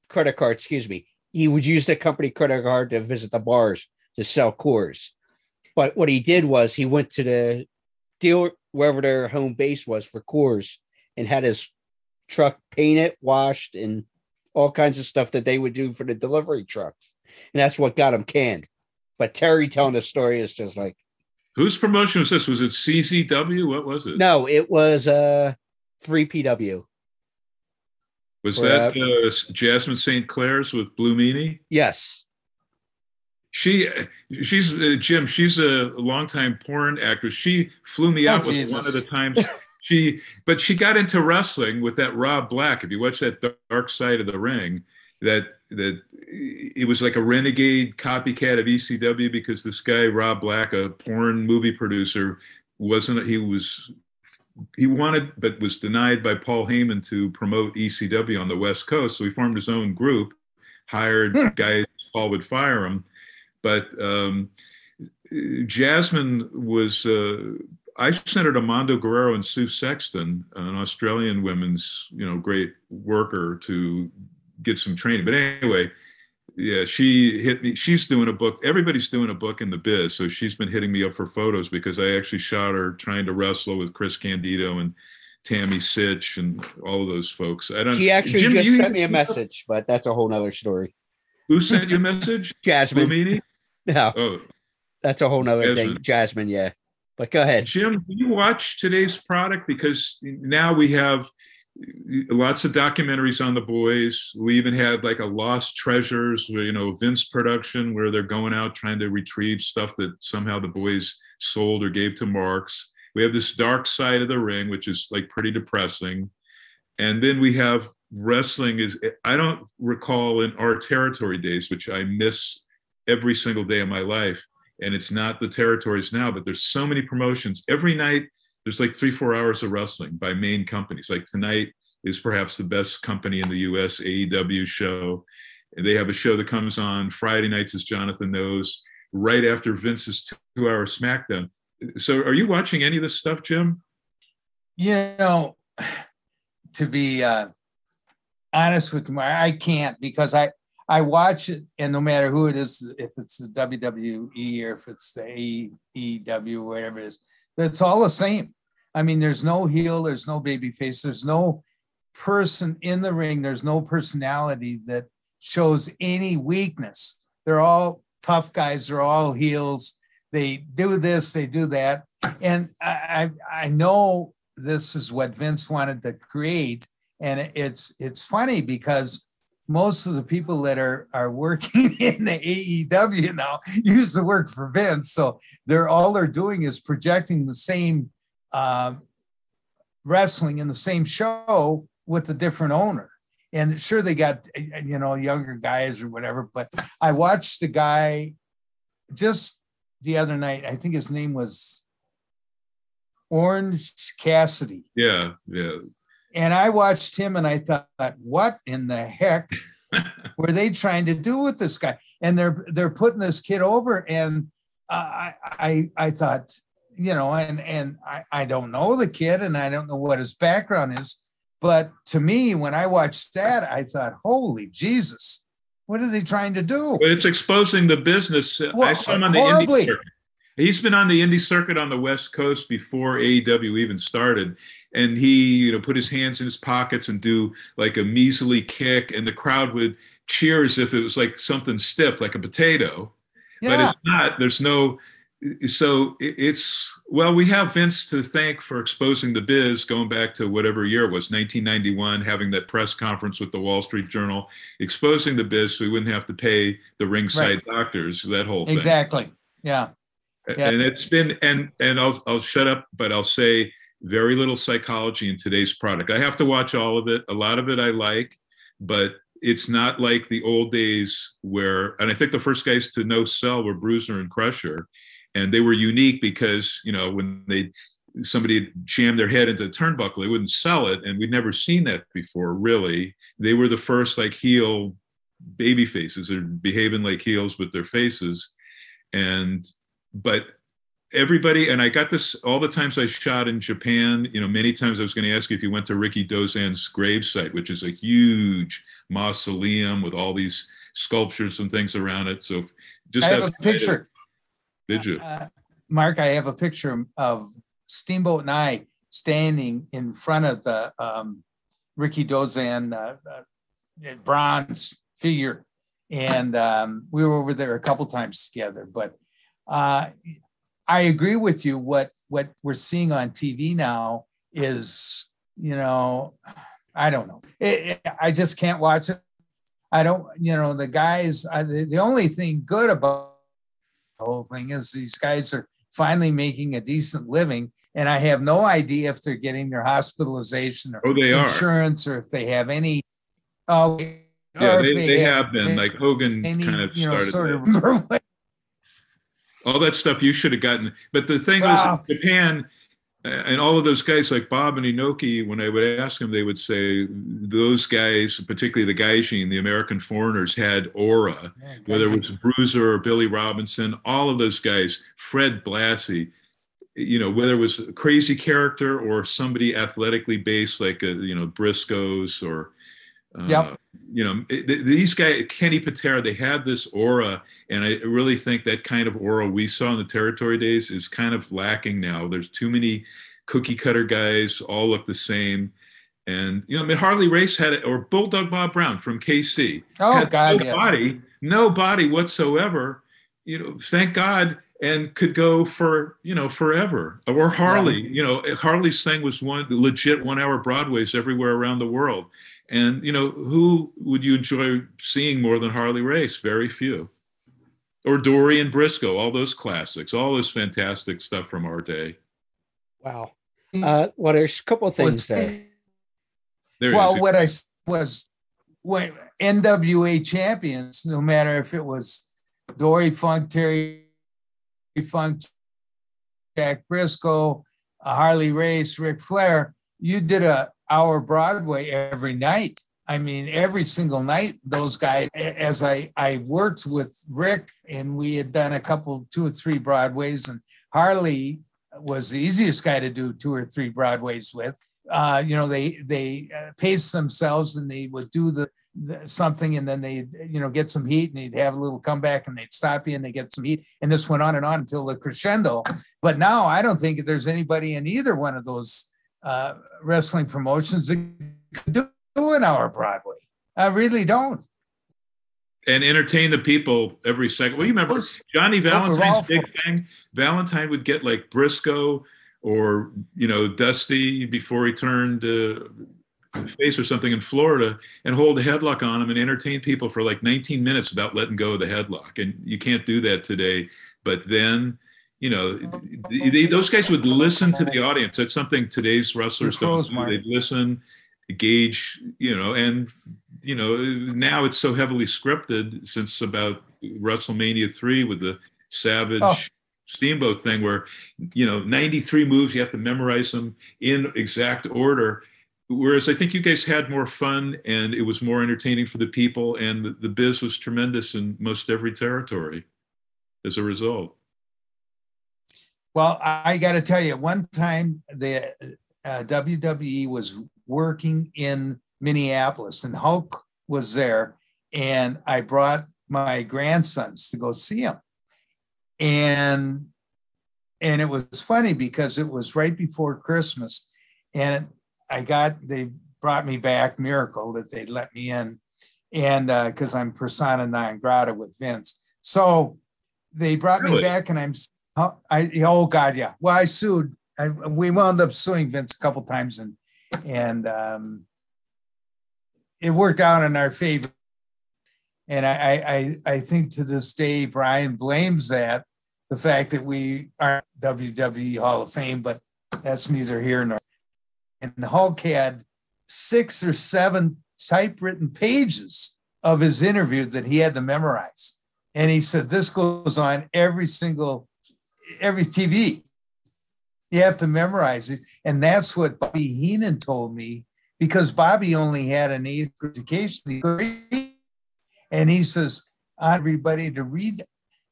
credit card. Excuse me. He would use the company credit card to visit the bars to sell Coors. But what he did was he went to the deal wherever their home base was for Coors and had his truck painted, washed, and all kinds of stuff that they would do for the delivery trucks. And that's what got them canned. But Terry telling the story is just like whose promotion was this? Was it CZW? What was it? No, it was uh 3PW. Was For, that uh, Jasmine St. Clair's with Blue Meanie? Yes. She, she's uh, Jim. She's a longtime porn actress. She flew me oh, out with one of the times she but she got into wrestling with that Rob Black. If you watch that Dark Side of the Ring, that that it was like a renegade copycat of ECW because this guy Rob Black, a porn movie producer, wasn't he was he wanted but was denied by Paul Heyman to promote ECW on the West Coast. So he formed his own group, hired hmm. guys Paul would fire him, but um, Jasmine was uh, I sent her to Mando Guerrero and Sue Sexton, an Australian women's, you know, great worker to get some training. But anyway, yeah, she hit me. She's doing a book. Everybody's doing a book in the biz. So she's been hitting me up for photos because I actually shot her trying to wrestle with Chris Candido and Tammy Sytch and all of those folks. I don't. She actually Jim, just you- sent me a message, but that's a whole nother story. Who sent you a message? Jasmine. Lumini? No, Oh, that's a whole nother Jasmine. thing. Jasmine, yeah. But go ahead. Jim, do you watch today's product? Because now we have lots of documentaries on the boys. We even had like a Lost Treasures, you know, Vince production, where they're going out trying to retrieve stuff that somehow the boys sold or gave to Marks. We have this dark side of the ring, which is like pretty depressing. And then we have wrestling is I don't recall in our territory days, which I miss every single day of my life. And it's not the territories now, but there's so many promotions. Every night there's like three, four hours of wrestling by main companies. Like tonight is perhaps the best company in the US, AEW show. They have a show that comes on Friday nights, as Jonathan knows, right after Vince's two hour SmackDown. So are you watching any of this stuff, Jim? You know, to be uh, honest with you, I can't because I I watch it, and no matter who it is, if it's the WWE or if it's the AEW, whatever it is, it's all the same. I mean, there's no heel, there's no baby face, there's no person in the ring, there's no personality that shows any weakness. They're all tough guys, they're all heels. They do this, they do that. And I, I, I know this is what Vince wanted to create. And it's it's funny because most of the people that are are working in the AEW now used to work for Vince. So they're all they're doing is projecting the same um, wrestling in the same show with a different owner. And sure, they got you know younger guys or whatever. But I watched a guy just the other night. I think his name was Orange Cassidy. Yeah, yeah. And I watched him and I thought, what in the heck were they trying to do with this guy? And they're they're putting this kid over, and uh, I I I thought, you know, and and I I don't know the kid, and I don't know what his background is, but to me, when I watched that, I thought, holy Jesus, what are they trying to do? But it's exposing the business. I Well, saw him on the horribly. indie circuit. He's been on the indie circuit on the West Coast before AEW even started, and he, you know, put his hands in his pockets and do like a measly kick, and the crowd would cheer as if it was like something stiff, like a potato. yeah. But it's not. There's no. So it's well, we have Vince to thank for exposing the biz, going back to whatever year it was, 1991, having that press conference with the Wall Street Journal, exposing the biz, so we wouldn't have to pay the ringside doctors. That whole thing. Exactly. Yeah. Yeah. And it's been and and I'll I'll shut up, but I'll say very little psychology in today's product. I have to watch all of it. A lot of it I like, but it's not like the old days where and I think the first guys to no sell were Bruiser and Crusher. And they were unique because, you know, when they somebody jammed their head into a turnbuckle, they wouldn't sell it. And we'd never seen that before, really. They were the first like heel baby faces or behaving like heels with their faces. And but everybody and i got this all the times i shot in japan you know many times i was going to ask you if you went to rikidozan's gravesite which is a huge mausoleum with all these sculptures and things around it so just I have a picture. did you Uh, Mark, I have a picture of Steamboat and I standing in front of the um, Rikidozan uh, uh, bronze figure. And um, we were over there a couple times together. But uh, I agree with you. What, what we're seeing on TV now is, you know, I don't know. It, it- I just can't watch it. I don't, you know, the guys, I, the, only thing good about the whole thing is these guys are finally making a decent living and i have no idea if they're getting their hospitalization or Oh, they are. insurance or if they have any oh yeah if they, they have been like hogan any kind of you know started sort that. of all that stuff you should have gotten. But the thing Wow. was, Japan, uh, and all of those guys like Baba and Inoki, when I would ask them, they would say those guys, particularly the Gaijin, the American foreigners, had aura. Whether it was Bruiser or Billy Robinson, all of those guys, Fred Blassie, you know whether it was a crazy character or somebody athletically based like a, you know Briscoes or uh, Yep. You know th- th- these guys Kenny Patera they had this aura and I really think that kind of aura we saw in the territory days is kind of lacking now. There's too many cookie cutter guys all look the same. And you know I mean Harley Race had it or Bulldog Bob Brown from KC Oh, God, no yes. body no body whatsoever. You know thank God and could go for you know forever or harley you know harley's thing was one legit one hour broadways everywhere around the world and you know who would you enjoy seeing more than harley race very few or dory and briscoe all those classics all those fantastic stuff from our day Wow. Uh, well, there's a couple of things Was- there. there well, is. i was when NWA champions, no matter if it was Dory Funk, Terry Funk, Jack Briscoe, Harley Race, Ric Flair, you did a hour Broadway every night. I mean, every single night, those guys, as I, I worked with Rick and we had done a couple, two or three Broadways and Harley was the easiest guy to do two or three Broadways with. Uh, you know, they, they uh, paced themselves and they would do the, something and then they, you know, get some heat and they'd have a little comeback and they'd stop you and they get some heat. And this went on and on until the crescendo. But now I don't think there's anybody in either one of those uh, wrestling promotions that could do an hour Broadway. I really don't. and entertain the people every second. Well, you remember Johnny Valentine's big thing? Valentine would get like Briscoe or you know Dusty before he turned uh, face or something in Florida and hold a headlock on him and entertain people for like 19 minutes without letting go of the headlock. And you can't do that today. But then. You know, th- th- those guys would listen to the audience. That's something today's wrestlers don't do. They'd listen, gauge, you know, and you know, now it's so heavily scripted since about WrestleMania three with the Savage Oh. Steamboat thing, where you know, 93 moves, you have to memorize them in exact order. Whereas I think you guys had more fun and it was more entertaining for the people, and the, the biz was tremendous in most every territory as a result. Well, I got to tell you, one time the uh, WWE was working in Minneapolis and Hulk was there, and I brought my grandsons to go see him. And and it was funny because it was right before Christmas, and I got they brought me back miracle that they let me in, and because I'm persona non grata with Vince, so they brought me back, and I'm Oh, I oh god, yeah. Well, I sued. I, we wound up suing Vince a couple times, and and um, it worked out in our favor. And I, I I I think to this day, Brian blames that the fact that we aren't WWE Hall of Fame, but that's neither here nor. And Hulk had six or seven typewritten pages of his interview that he had to memorize, and he said this goes on every single every TV. You have to memorize it. And that's what Bobby Heenan told me because Bobby only had an eighth education. And he says, I want everybody to read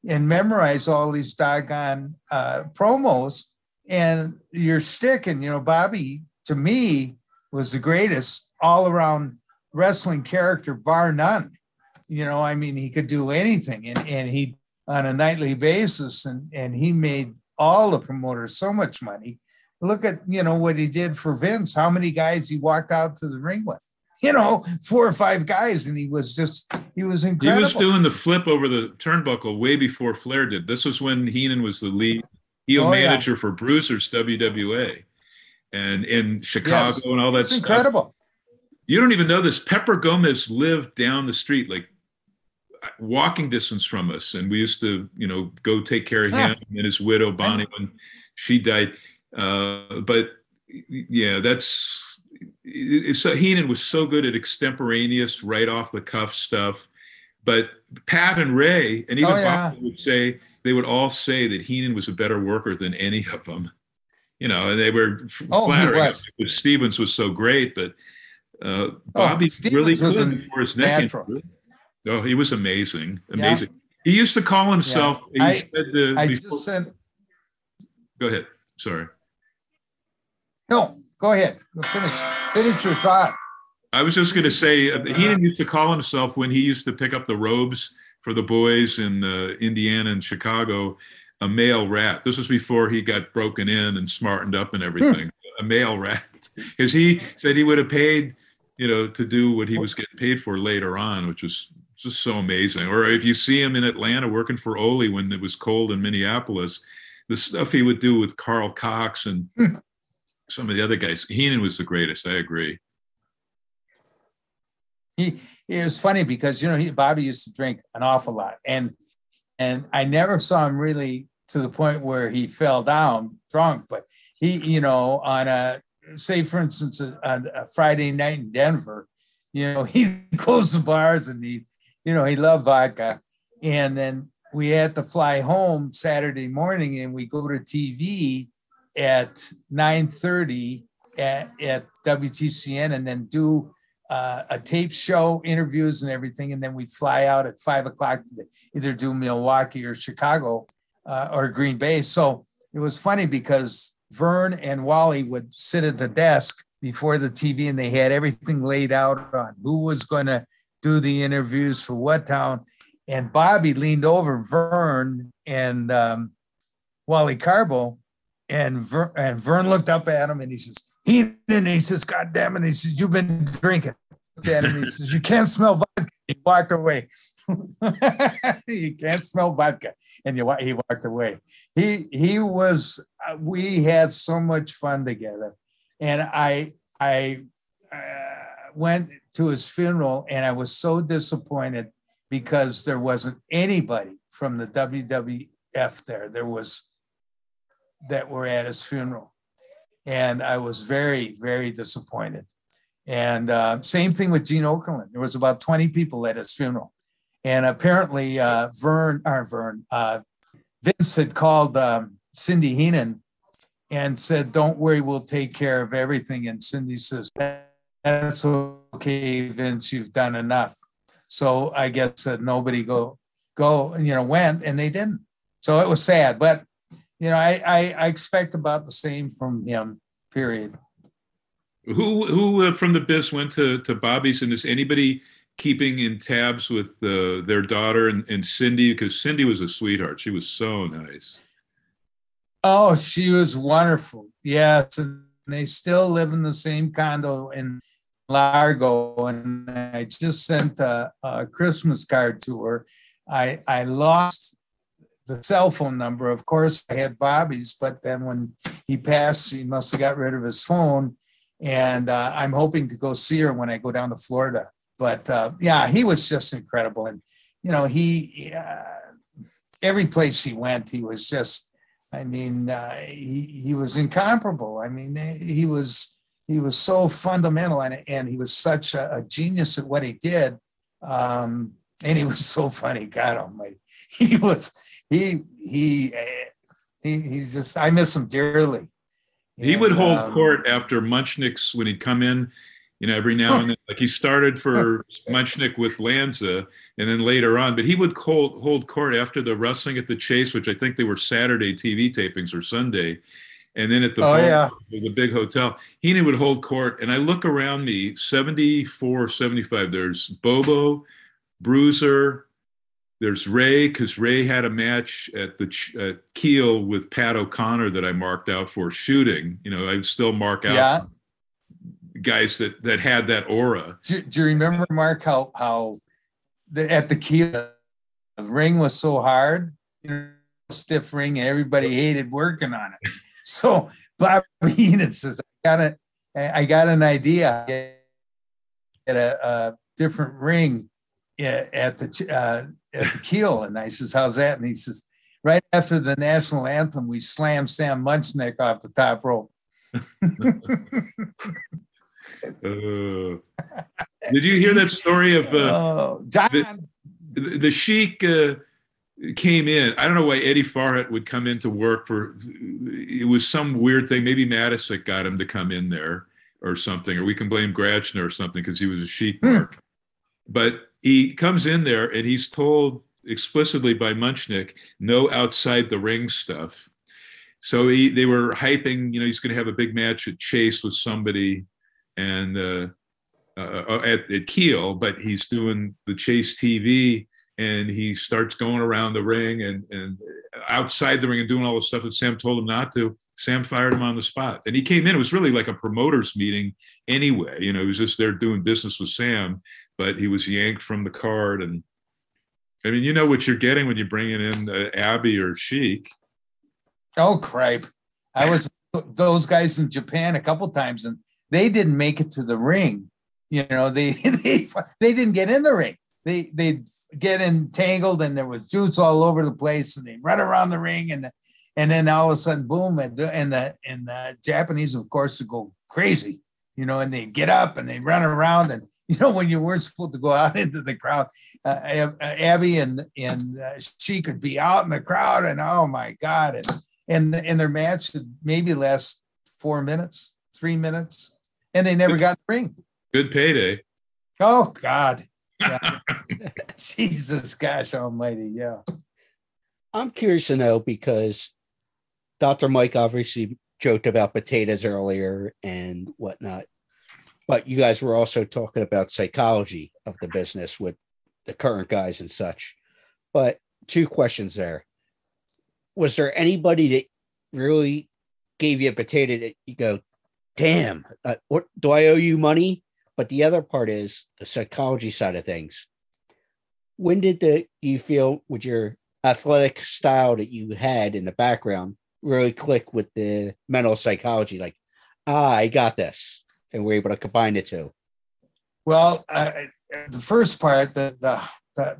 and memorize all these doggone uh, promos and you're sticking. You know, Bobby, to me, was the greatest all around wrestling character, bar none. You know, I mean, he could do anything and, and he on a nightly basis and and he made all the promoters so much money look at you know what he did for vince how many guys he walked out to the ring with you know four or five guys and he was just he was incredible. He was doing the flip over the turnbuckle way before Flair did. This was when Heenan was the lead heel Oh, yeah. manager for Bruiser's WWA, and in Chicago Yes. and all that stuff. it's stuff. incredible You don't even know this. Pepper Gomez lived down the street, like walking distance from us, and we used to, you know, go take care of him and his widow Bonnie when she died. Uh, but yeah, that's so Heenan was so good at extemporaneous, right off the cuff stuff. But Pat and Ray, and even Oh, yeah. Bob would say they would all say that Heenan was a better worker than any of them. You know, and they were f- Oh, flattering was. Stevens was so great, but uh, Bobby Stevens really was a before his neck Oh, he was amazing, Yeah. amazing. He used to call himself. I- he said, uh, i before- just sent go ahead. Sorry. No, go ahead. Finish. Finish your thought. I was just going to say, uh, Heenan used to call himself when he used to pick up the robes for the boys in uh, Indiana and Chicago, a male rat. This was before he got broken in and smartened up and hmm. everything. a male rat, because he said he would have paid, you know, to do what he was getting paid for later on, which was just so amazing. Or if you see him in Atlanta working for Ole when it was cold in Minneapolis, the stuff he would do with Carl Cox and hmm. some of the other guys. Heenan was the greatest. I agree. He it was funny because you know he Bobby used to drink an awful lot, and and I never saw him really to the point where he fell down drunk. But he, you know, on a say for instance a, a Friday night in Denver, you know, he closed the bars and he, you know, he loved vodka, and then we had to fly home Saturday morning and we go to TV at 9:30 at, at WTCN and then do uh, a tape show, interviews, and everything, and then we fly out at five o'clock to either do Milwaukee or Chicago uh, or Green Bay. So it was funny because Vern and Wally would sit at the desk before the TV, and they had everything laid out on who was going to do the interviews for what town. And Bobby leaned over Vern and um, Wally Carbo, and and Vern looked up at him and he says, "He and he says, God damn it!" He says, "You've been drinking." Him, he says, "You can't smell vodka." He walked away. you can't smell vodka, and you, he walked away. He he was. Uh, we had so much fun together, and I I uh, went to his funeral, and I was so disappointed because there wasn't anybody from the WWF there. There was that were at his funeral. And I was very, very disappointed. And uh, same thing with Gene Okerlund. There was about 20 people at his funeral. And apparently uh, Vern, or Vern, uh, Vince had called um, Cindy Heenan and said, don't worry, we'll take care of everything. And Cindy says, that's okay, Vince, you've done enough. So I guess that nobody go, go, you know, went and they didn't. So it was sad, but you know, I, I, I expect about the same from him. Period. Who who uh, from the biz went to to Bobby's and is anybody keeping in tabs with their daughter and, and Cindy because Cindy was a sweetheart. She was so nice. Oh, she was wonderful. Yes, and they still live in the same condo in Largo. And I just sent a, a Christmas card to her. I I lost the cell phone number. Of course, I had Bobby's, but then when he passed, he must have got rid of his phone. And uh, I'm hoping to go see her when I go down to Florida. But uh, yeah, he was just incredible. And, you know, he, uh, every place he went, he was just, I mean, uh, he, he was incomparable. I mean, he was, he was so fundamental and, and he was such a, a genius at what he did. Um, and he was so funny. God almighty. He was, he he he he's just I miss him dearly. He and, would hold um, court after Muchnick's when he'd come in, you know, every now and then. Like he started for Muchnick with Lanza, and then later on, but he would hold hold court after the wrestling at the Chase, which I think they were Saturday TV tapings or Sunday. And then at the, oh, yeah. the big hotel, Heenan would hold court. And I look around me, 74, 75, there's Bobo, Bruiser, there's Ray because Ray had a match at the at Kiel with Pat O'Connor that I marked out for shooting. You know, I still mark out yeah. Guys that that had that aura. Do, do you remember, Mark, how how the, at the Kiel the ring was so hard, you know, stiff ring, and everybody hated working on it. So Bob Heenan says, "I got a, I got an idea. Get a, a different ring." at the uh, at the Kiel, and I says, "How's that?" And he says, "Right after the national anthem, we slam Sam Muchnick off the top rope." uh, did you hear that story of uh, oh, the, the, Sheik? Uh, came in. I don't know why Eddie Farhat would come in to work for. It was some weird thing. Maybe Matusick got him to come in there or something, or we can blame Gratchner or something because he was a Sheik hmm. mark. But he comes in there and he's told explicitly by Muchnick, no outside the ring stuff. so he, they were hyping, you know, he's going to have a big match at Chase with somebody, and uh, uh, uh, at, at Kiel, but he's doing the Chase TV, and he starts going around the ring and and outside the ring and doing all the stuff that Sam told him not to. Sam fired him on the spot, and he came in. It was really like a promoters meeting anyway. You know, he was just there doing business with Sam, but he was yanked from the card. And I mean, you know what you're getting when you're bringing in uh, Abby or Sheik. Oh, cripe. I was those guys in Japan a couple times and they didn't make it to the ring. You know, they they they didn't get in the ring. They they get entangled and there was juice all over the place and they run around the ring and and then all of a sudden boom and the and the and the Japanese of course would go crazy, you know, and they get up and they run around and you know when you weren't supposed to go out into the crowd, uh, Abby and and uh, she could be out in the crowd and oh my god and and and their match would maybe last four minutes, three minutes, and they never got the ring. Good payday. Oh God. Yeah. Jesus gosh almighty. Yeah. I'm curious to know because Dr. Mike obviously joked about potatoes earlier and whatnot. But you guys were also talking about psychology of the business with the current guys and such. But two questions there was there anybody that really gave you a potato that you go, damn, uh, what do I owe you money? But the other part is the psychology side of things. When did the you feel with your athletic style that you had in the background really click with the mental psychology? Like, ah, I got this, and we're able to combine the two. Well, the first part, the, the the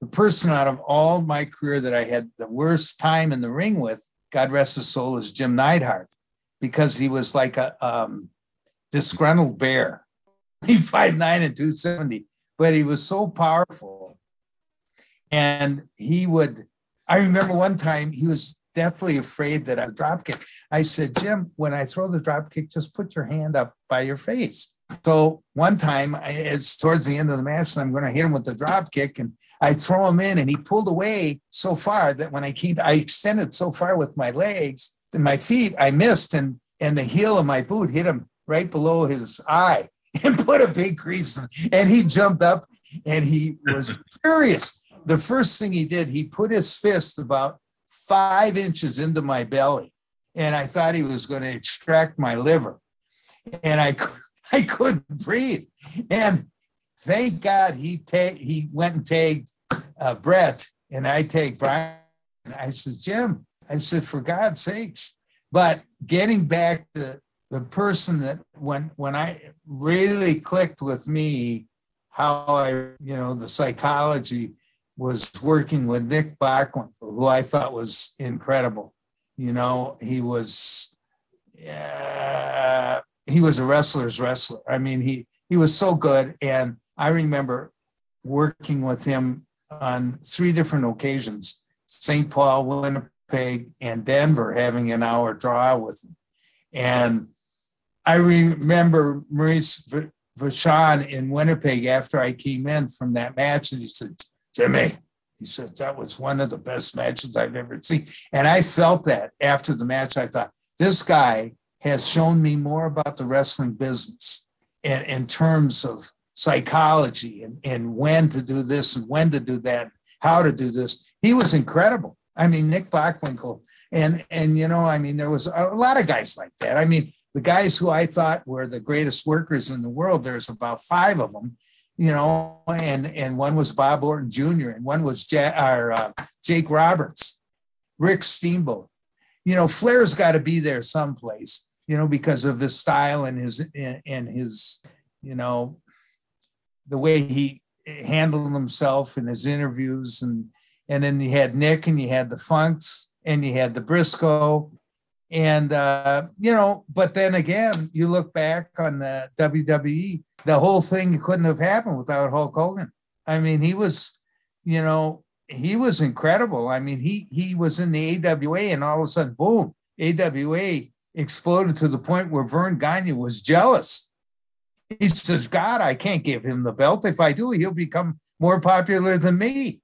the person out of all my career that I had the worst time in the ring with, God rest his soul, is Jim Neidhart, because he was like a um, disgruntled bear. He five nine and two seventy, but he was so powerful, and he would. I remember one time he was deathly afraid that I would drop kick. I said, Jim, when I throw the drop kick, just put your hand up by your face. So one time, it's towards the end of the match, and I'm going to hit him with the drop kick, and I throw him in, and he pulled away so far that when I keep, I extended so far with my legs my feet, I missed, and and the heel of my boot hit him right below his eye and put a big crease. And he jumped up, and he was furious. The first thing he did, he put his fist about five inches into my belly, and I thought he was going to extract my liver, and I I couldn't breathe. And thank God he ta- he went and tagged uh, Bret, and I take Brian. I said, Jim, I said, for God's sakes. But getting back to the person that when when I really clicked with me, how I, you know, the psychology was working with Nick Bockwinkel, who I thought was incredible. You know, he was uh, he was a wrestler's wrestler. I mean, he he was so good, and I remember working with him on three different occasions: St. Paul, Winnipeg, and Denver, having an hour draw with him. And I remember Maurice Vachon in Winnipeg after I came in from that match, and he said, "Jimmy." He said that was one of the best matches I've ever seen. And I felt that after the match. I thought, this guy has shown me more about the wrestling business in, in terms of psychology and, and when to do this and when to do that, how to do this. He was incredible. I mean, Nick Bockwinkel. And, and, you know, I mean, there was a lot of guys like that. I mean, the guys who I thought were the greatest workers in the world, there's about five of them, you know, and, and one was Bob Orton Jr., and one was uh, Jake Roberts, Rick Steamboat. You know, Flair's got to be there someplace you know, because of his style and his and his, you know, the way he handled himself in his interviews and and then you had Nick and you had the Funks and you had the Briscoe and uh, you know, but then again, you look back on the WWE, the whole thing couldn't have happened without Hulk Hogan. I mean, he was, you know, he was incredible. I mean, he he was in the AWA, and all of a sudden, boom, AWA exploded to the point where Vern Gagne was jealous. He says, God, I can't give him the belt. If I do, he'll become more popular than me.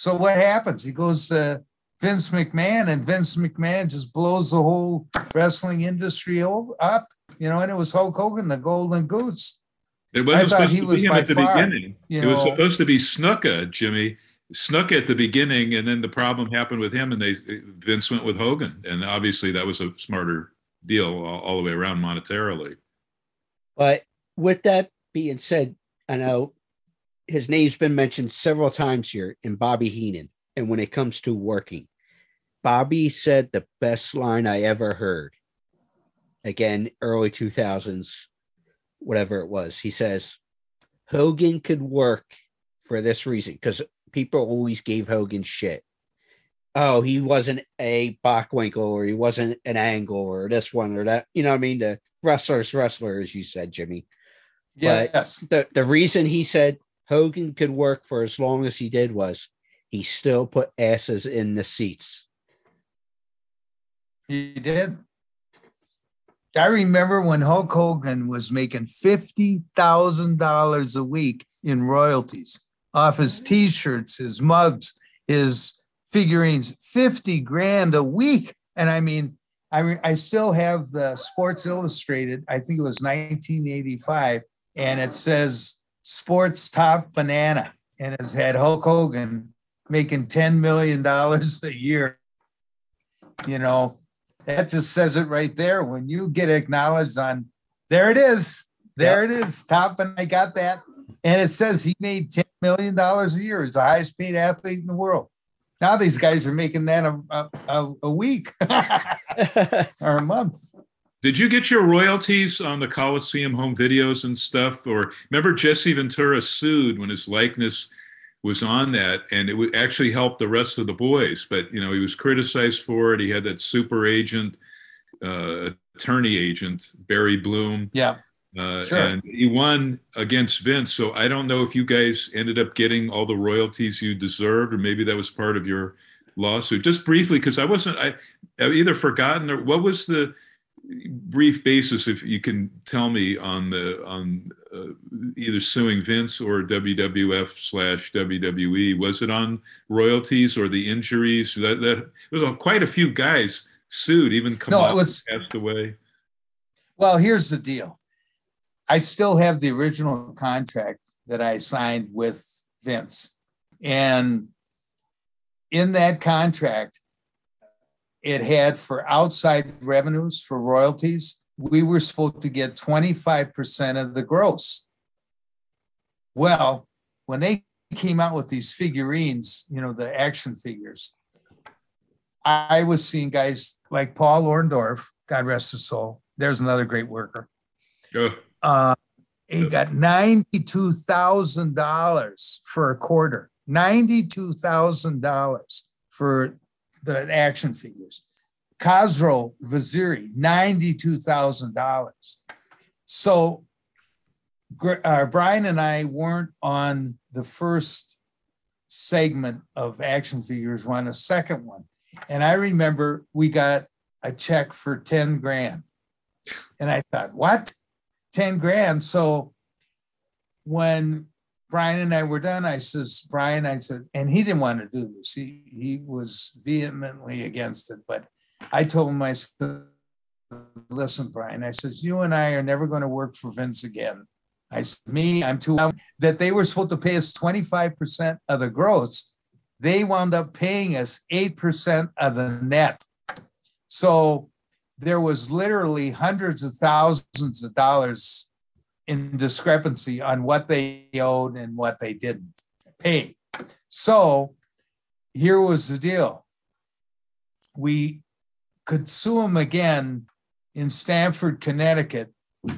So what happens? He goes to, Vince McMahon, and Vince McMahon just blows the whole wrestling industry up. You know, and it was Hulk Hogan, the Golden Goose. It wasn't supposed to be him at the far, beginning. it know, was supposed to be Snuka, Jimmy. Snuka at the beginning, and then the problem happened with him, and they Vince went with Hogan, and obviously that was a smarter deal all, all the way around monetarily. But with that being said, I know his name's been mentioned several times here in Bobby Heenan. And when it comes to working, Bobby said the best line I ever heard. Again, early 2000s, whatever it was. He says, Hogan could work for this reason because people always gave Hogan shit. Oh, he wasn't a Bockwinkel or he wasn't an Angle or this one or that. You know what I mean? The wrestler's wrestler, as you said, Jimmy. Yeah, yes. The, the reason he said Hogan could work for as long as he did was he still put asses in the seats. He did. I remember when Hulk Hogan was making $50,000 a week in royalties off his t shirts, his mugs, his figurines, 50 grand a week. And I mean, I, I still have the Sports Illustrated, I think it was 1985, and it says Sports Top Banana. And it's had Hulk Hogan making $10 million a year. You know, that just says it right there. When you get acknowledged on, there it is. There yep. it is. Top, and I got that. And it says he made $10 million a year. He's the highest paid athlete in the world. Now these guys are making that a, a, a week or a month. Did you get your royalties on the Coliseum home videos and stuff? Or remember Jesse Ventura sued when his likeness was on that and it would actually help the rest of the boys but you know he was criticized for it he had that super agent uh, attorney agent barry bloom yeah uh, sure. and he won against vince so i don't know if you guys ended up getting all the royalties you deserved or maybe that was part of your lawsuit just briefly because i wasn't i I've either forgotten or what was the brief basis if you can tell me on the on uh, either suing Vince or WWF slash WWE was it on royalties or the injuries? That that was quite a few guys sued even Kamal no, it was, passed away. Well here's the deal. I still have the original contract that I signed with Vince. And in that contract it had for outside revenues for royalties, we were supposed to get 25% of the gross. Well, when they came out with these figurines, you know, the action figures, I was seeing guys like Paul Orndorff, God rest his soul. There's another great worker. Uh, he got $92,000 for a quarter, $92,000 for the action figures. Khosrow Vaziri, $92,000. So uh, Brian and I weren't on the first segment of action figures, we're on a second one. And I remember we got a check for 10 grand. And I thought, what? 10 grand. So when Brian and I were done. I says, Brian, I said, and he didn't want to do this. He he was vehemently against it. But I told him, I said, listen, Brian, I says, you and I are never going to work for Vince again. I said, me, I'm too that they were supposed to pay us 25% of the gross. They wound up paying us 8% of the net. So there was literally hundreds of thousands of dollars in discrepancy on what they owed and what they didn't pay. So here was the deal. We could sue them again in Stamford, Connecticut,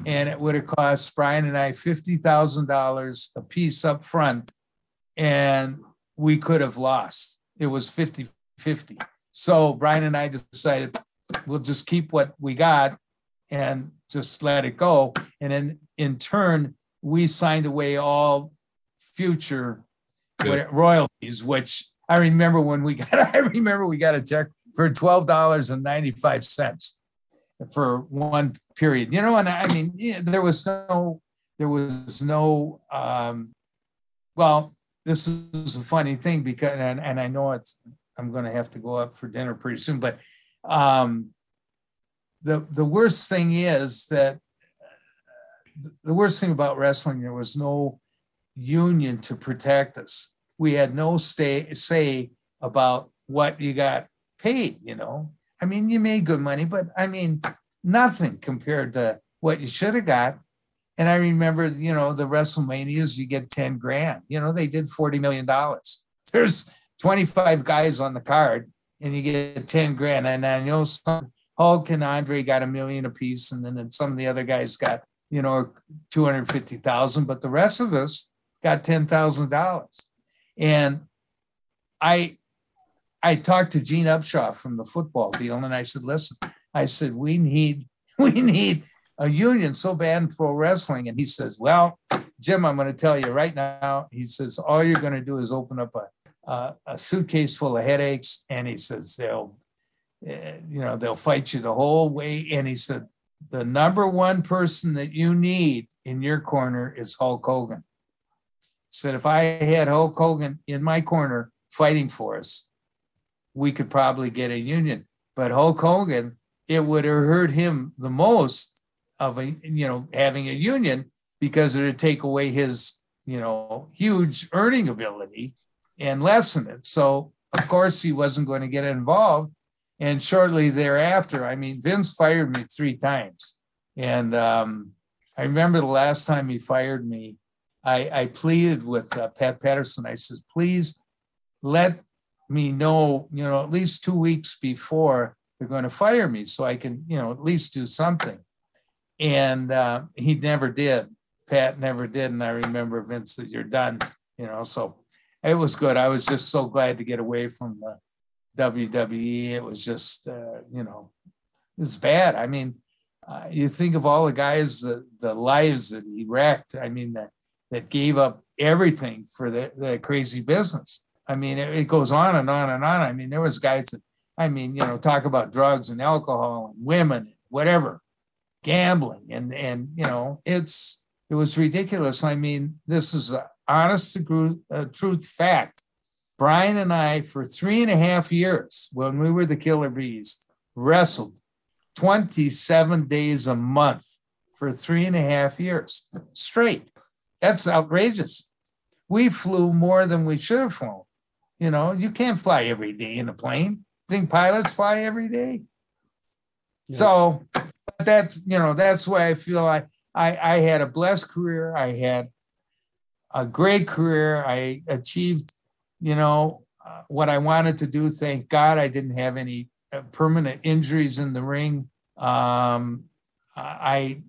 and it would have cost Brian and I $50,000 a piece up front, and we could have lost. It was 50 50. So Brian and I decided we'll just keep what we got and just let it go. And then in turn, we signed away all future Good. royalties, which I remember when we got, I remember we got a check for $12.95 for one period, you know, and I mean, yeah, there was no, there was no, um, well, this is a funny thing because, and, and I know it's, I'm going to have to go up for dinner pretty soon. But um, the the worst thing is that the worst thing about wrestling there was no union to protect us. We had no stay, say about what you got paid. You know, I mean, you made good money, but I mean, nothing compared to what you should have got. And I remember, you know, the WrestleManias, you get 10 grand. You know, they did $40 million. There's 25 guys on the card and you get 10 grand. And I know some oh, Hulk and Andre got a million apiece, and then some of the other guys got, you know, 250,000, but the rest of us got $10,000. And I I talked to Gene Upshaw from the football deal, and I said, listen, I said, we need, we need a union so bad in pro wrestling. And he says, Well, Jim, I'm going to tell you right now. He says, All you're going to do is open up a, a, a suitcase full of headaches. And he says, They'll, uh, you know, they'll fight you the whole way. And he said, The number one person that you need in your corner is Hulk Hogan. Said, If I had Hulk Hogan in my corner fighting for us, we could probably get a union. But Hulk Hogan, it would have hurt him the most of a you know having a union because it would take away his you know huge earning ability and lessen it. So of course he wasn't going to get involved. And shortly thereafter, I mean, Vince fired me three times. And um, I remember the last time he fired me, I, I pleaded with uh, Pat Patterson. I said, please let me know, you know, at least two weeks before they're going to fire me so I can, you know, at least do something and uh, he never did. Pat never did, and I remember Vince that you're done. You know, so it was good. I was just so glad to get away from the WWE. It was just, uh, you know, it was bad. I mean, uh, you think of all the guys, the, the lives that he wrecked. I mean, that that gave up everything for the, crazy business. I mean, it, it goes on and on and on. I mean, there was guys that, I mean, you know, talk about drugs and alcohol and women, and whatever gambling and and you know it's it was ridiculous i mean this is an honest to uh, truth fact brian and i for three and a half years when we were the killer bees wrestled 27 days a month for three and a half years straight that's outrageous we flew more than we should have flown you know you can't fly every day in a plane think pilots fly every day yeah. so that's you know that's why I feel I I, I had a blessed career. I had a great career. I achieved you know uh, what I wanted to do. Thank God I didn't have any uh, permanent injuries in the ring. Um, I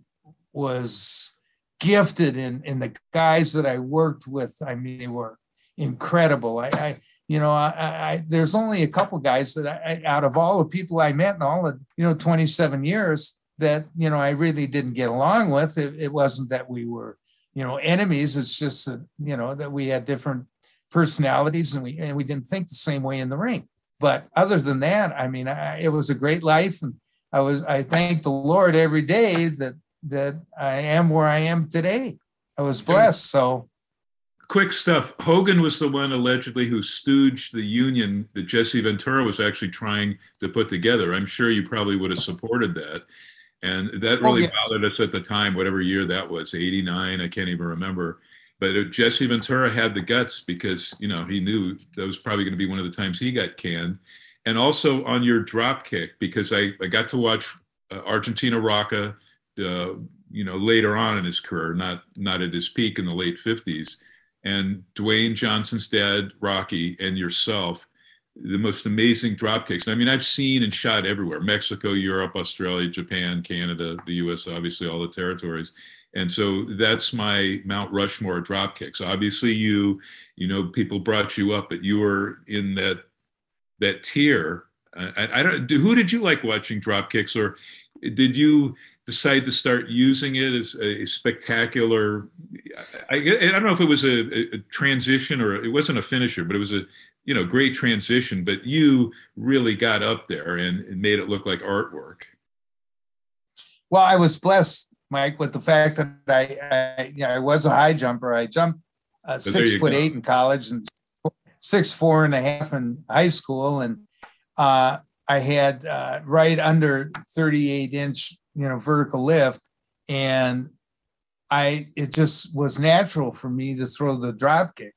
was gifted in in the guys that I worked with. I mean, they were incredible. I, I you know, I, I, there's only a couple guys that I, out of all the people I met in all of, you know 27 years that you know I really didn't get along with. It, it wasn't that we were you know enemies. It's just that you know that we had different personalities and we and we didn't think the same way in the ring. But other than that, I mean, I, it was a great life, and I was I thank the Lord every day that that I am where I am today. I was blessed. So quick stuff. Hogan was the one allegedly who stooged the union that Jesse Ventura was actually trying to put together. I'm sure you probably would have supported that. And that oh, really oh, yes. bothered us at the time, whatever year that was, 89, I can't even remember. But Jesse Ventura had the guts because, you know, he knew that was probably going to be one of the times he got canned. And also on your drop kick, because I, I got to watch uh, Argentina Rocca, uh, you know, later on in his career, not, not at his peak in the late 50s. And Dwayne Johnson's dad, Rocky, and yourself the most amazing drop kicks. I mean, I've seen and shot everywhere Mexico, Europe, Australia, Japan, Canada, the US, obviously, all the territories. And so that's my Mount Rushmore drop kicks. Obviously, you, you know, people brought you up, but you were in that that tier. I, I don't. Who did you like watching drop kicks, or did you decide to start using it as a spectacular? I, I don't know if it was a, a transition or it wasn't a finisher, but it was a you know, great transition, but you really got up there and, and made it look like artwork. Well, I was blessed, Mike, with the fact that I, I, you know, I was a high jumper. I jumped uh, six foot go. eight in college and six four and a half in high school, and uh, I had uh, right under 38 inch, you know, vertical lift, and I it just was natural for me to throw the drop kick,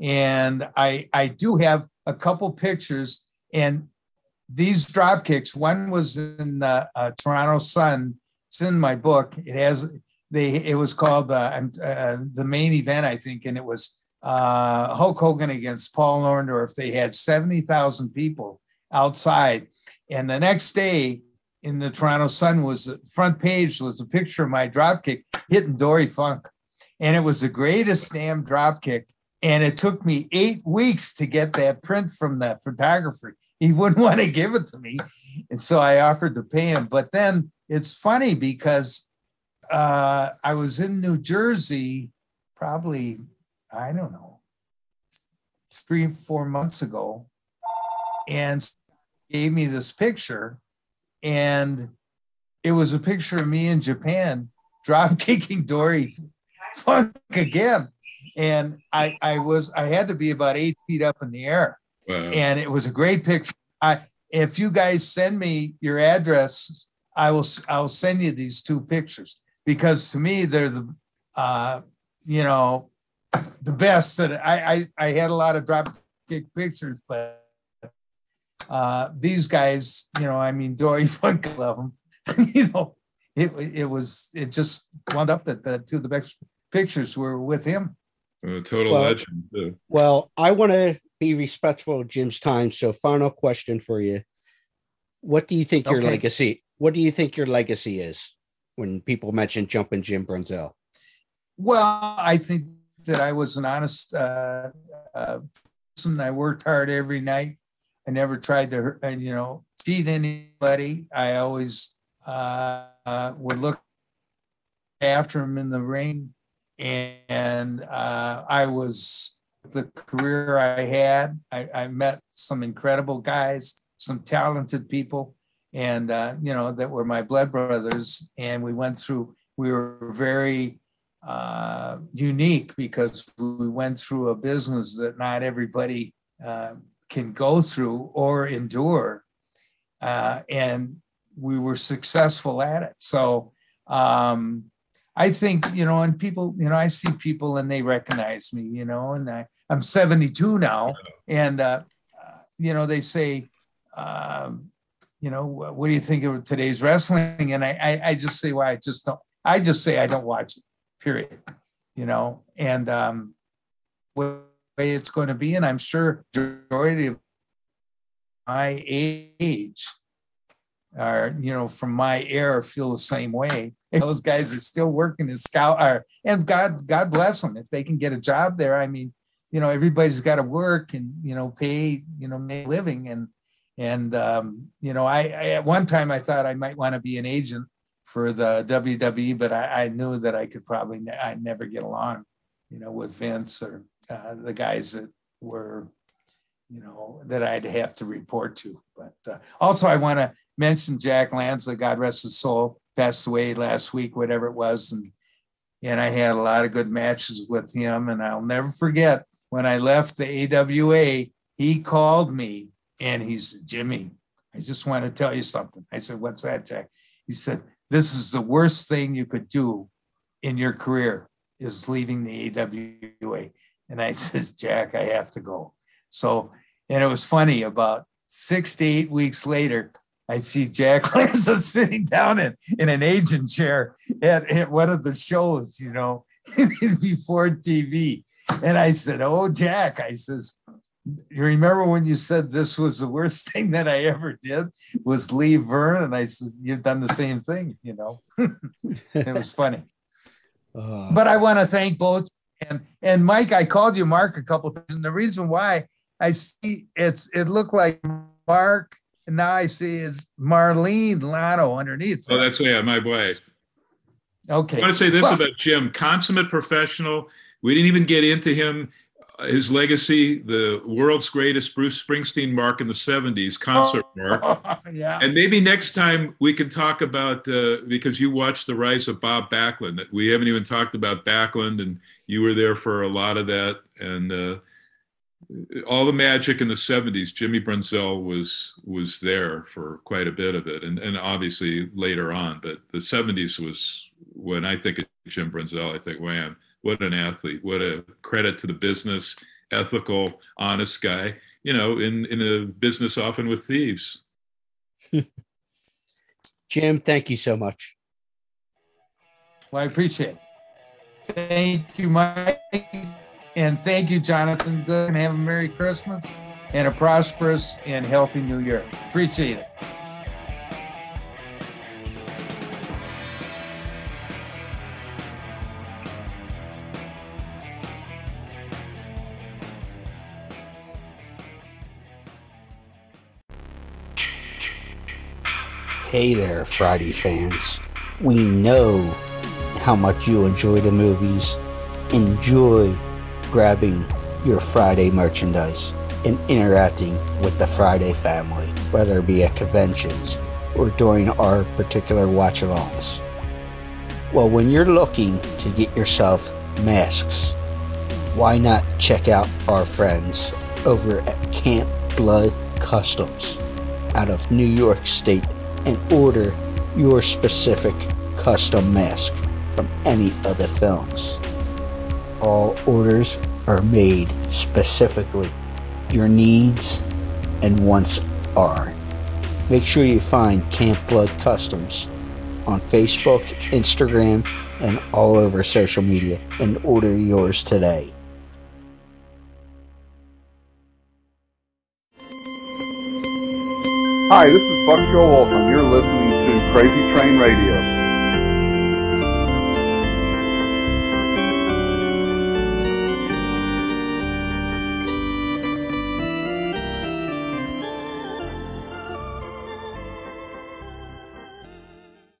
and I I do have a couple pictures, and these drop kicks. One was in the uh, Toronto Sun. It's in my book. It has they. It was called uh, uh, the main event, I think, and it was uh, Hulk Hogan against Paul Orndorff. They had seventy thousand people outside. And the next day in the Toronto Sun was the front page was a picture of my dropkick hitting Dory Funk. And it was the greatest damn dropkick. And it took me eight weeks to get that print from that photographer. He wouldn't want to give it to me. And so I offered to pay him. But then it's funny because uh, I was in New Jersey probably, I don't know, three, four months ago. And gave me this picture, and it was a picture of me in Japan drop kicking Dory Funk again. And I, I was, I had to be about eight feet up in the air. Wow. And it was a great picture. I, if you guys send me your address, I will, I'll send you these two pictures because to me, they're the, uh, you know, the best that I, I, I had a lot of drop kick pictures, but uh, these guys, you know, I mean, Dory Funk love them. you know, it it was it just wound up that the two of the best pictures were with him. A total well, legend. Too. Well, I want to be respectful of Jim's time. So, final question for you: What do you think your okay. legacy? What do you think your legacy is when people mention jumping Jim Brunzell? Well, I think that I was an honest uh, uh, person. I worked hard every night. I never tried to, uh, you know, cheat anybody. I always uh, uh, would look after him in the ring, and uh, I was the career I had. I, I, met some incredible guys, some talented people, and uh, you know that were my blood brothers. And we went through. We were very uh, unique because we went through a business that not everybody uh, can go through or endure. Uh, and we were successful at it. So um, I think, you know, and people, you know, I see people and they recognize me, you know, and I, I'm 72 now. And, uh, you know, they say, um, you know, what do you think of today's wrestling? And I, I, I just say, well, I just don't, I just say I don't watch it, period. You know, and um, way it's going to be. And I'm sure majority of my age are, you know, from my era feel the same way. Those guys are still working as scout or, and God, God bless them if they can get a job there. I mean, you know, everybody's got to work and, you know, pay, you know, make a living. And, and, um, you know, I, I, at one time I thought I might want to be an agent for the WWE, but I, I knew that I could probably, I'd never get along, you know, with Vince or uh, the guys that were, you know, that I'd have to report to. But uh, also, I want to mention Jack Lanza, God rest his soul, passed away last week, whatever it was, and and I had a lot of good matches with him. And I'll never forget when I left the AWA, he called me and he said, Jimmy, I just want to tell you something. I said, What's that, Jack? He said, This is the worst thing you could do in your career is leaving the AWA. And I says, Jack, I have to go. So, and it was funny about six to eight weeks later, I see Jack Lanza sitting down in, in an agent chair at, at one of the shows, you know, before TV. And I said, Oh, Jack, I says, you remember when you said this was the worst thing that I ever did was leave Verne? And I said, You've done the same thing, you know. it was funny. Uh, but I want to thank both and and Mike, I called you Mark a couple times, and the reason why I see it's it looked like Mark, and now I see it's Marlene Lano underneath. Oh, that's yeah, my wife. Okay. I want to say this well, about Jim: consummate professional. We didn't even get into him his legacy, the world's greatest Bruce Springsteen mark in the 70s, concert mark. yeah. And maybe next time we can talk about, uh, because you watched the rise of Bob Backlund. We haven't even talked about Backlund, and you were there for a lot of that. And uh, all the magic in the 70s jimmy brunzell was was there for quite a bit of it. And and obviously later on but the 70s was when i think of jim brunzell i think man what an athlete. What a credit to the business ethical honest guy you know in in a business often with thieves. Jim thank you so much. Well i appreciate it. Thank you mike and thank you, Jonathan. Good and have a Merry Christmas and a prosperous and healthy New Year. Appreciate it. Hey there, Friday fans. We know how much you enjoy the movies. Enjoy grabbing your Friday merchandise and interacting with the Friday family, whether it be at conventions or during our particular watch alongs. Well, when you're looking to get yourself masks, why not check out our friends over at Camp Blood Customs out of New York State and order your specific custom mask from any of the films. All orders are made specifically. Your needs and wants are. Make sure you find Camp Blood Customs on Facebook, Instagram, and all over social media and order yours today. Hi, this is Buck Showalter, and you're listening to Crazy Train Radio.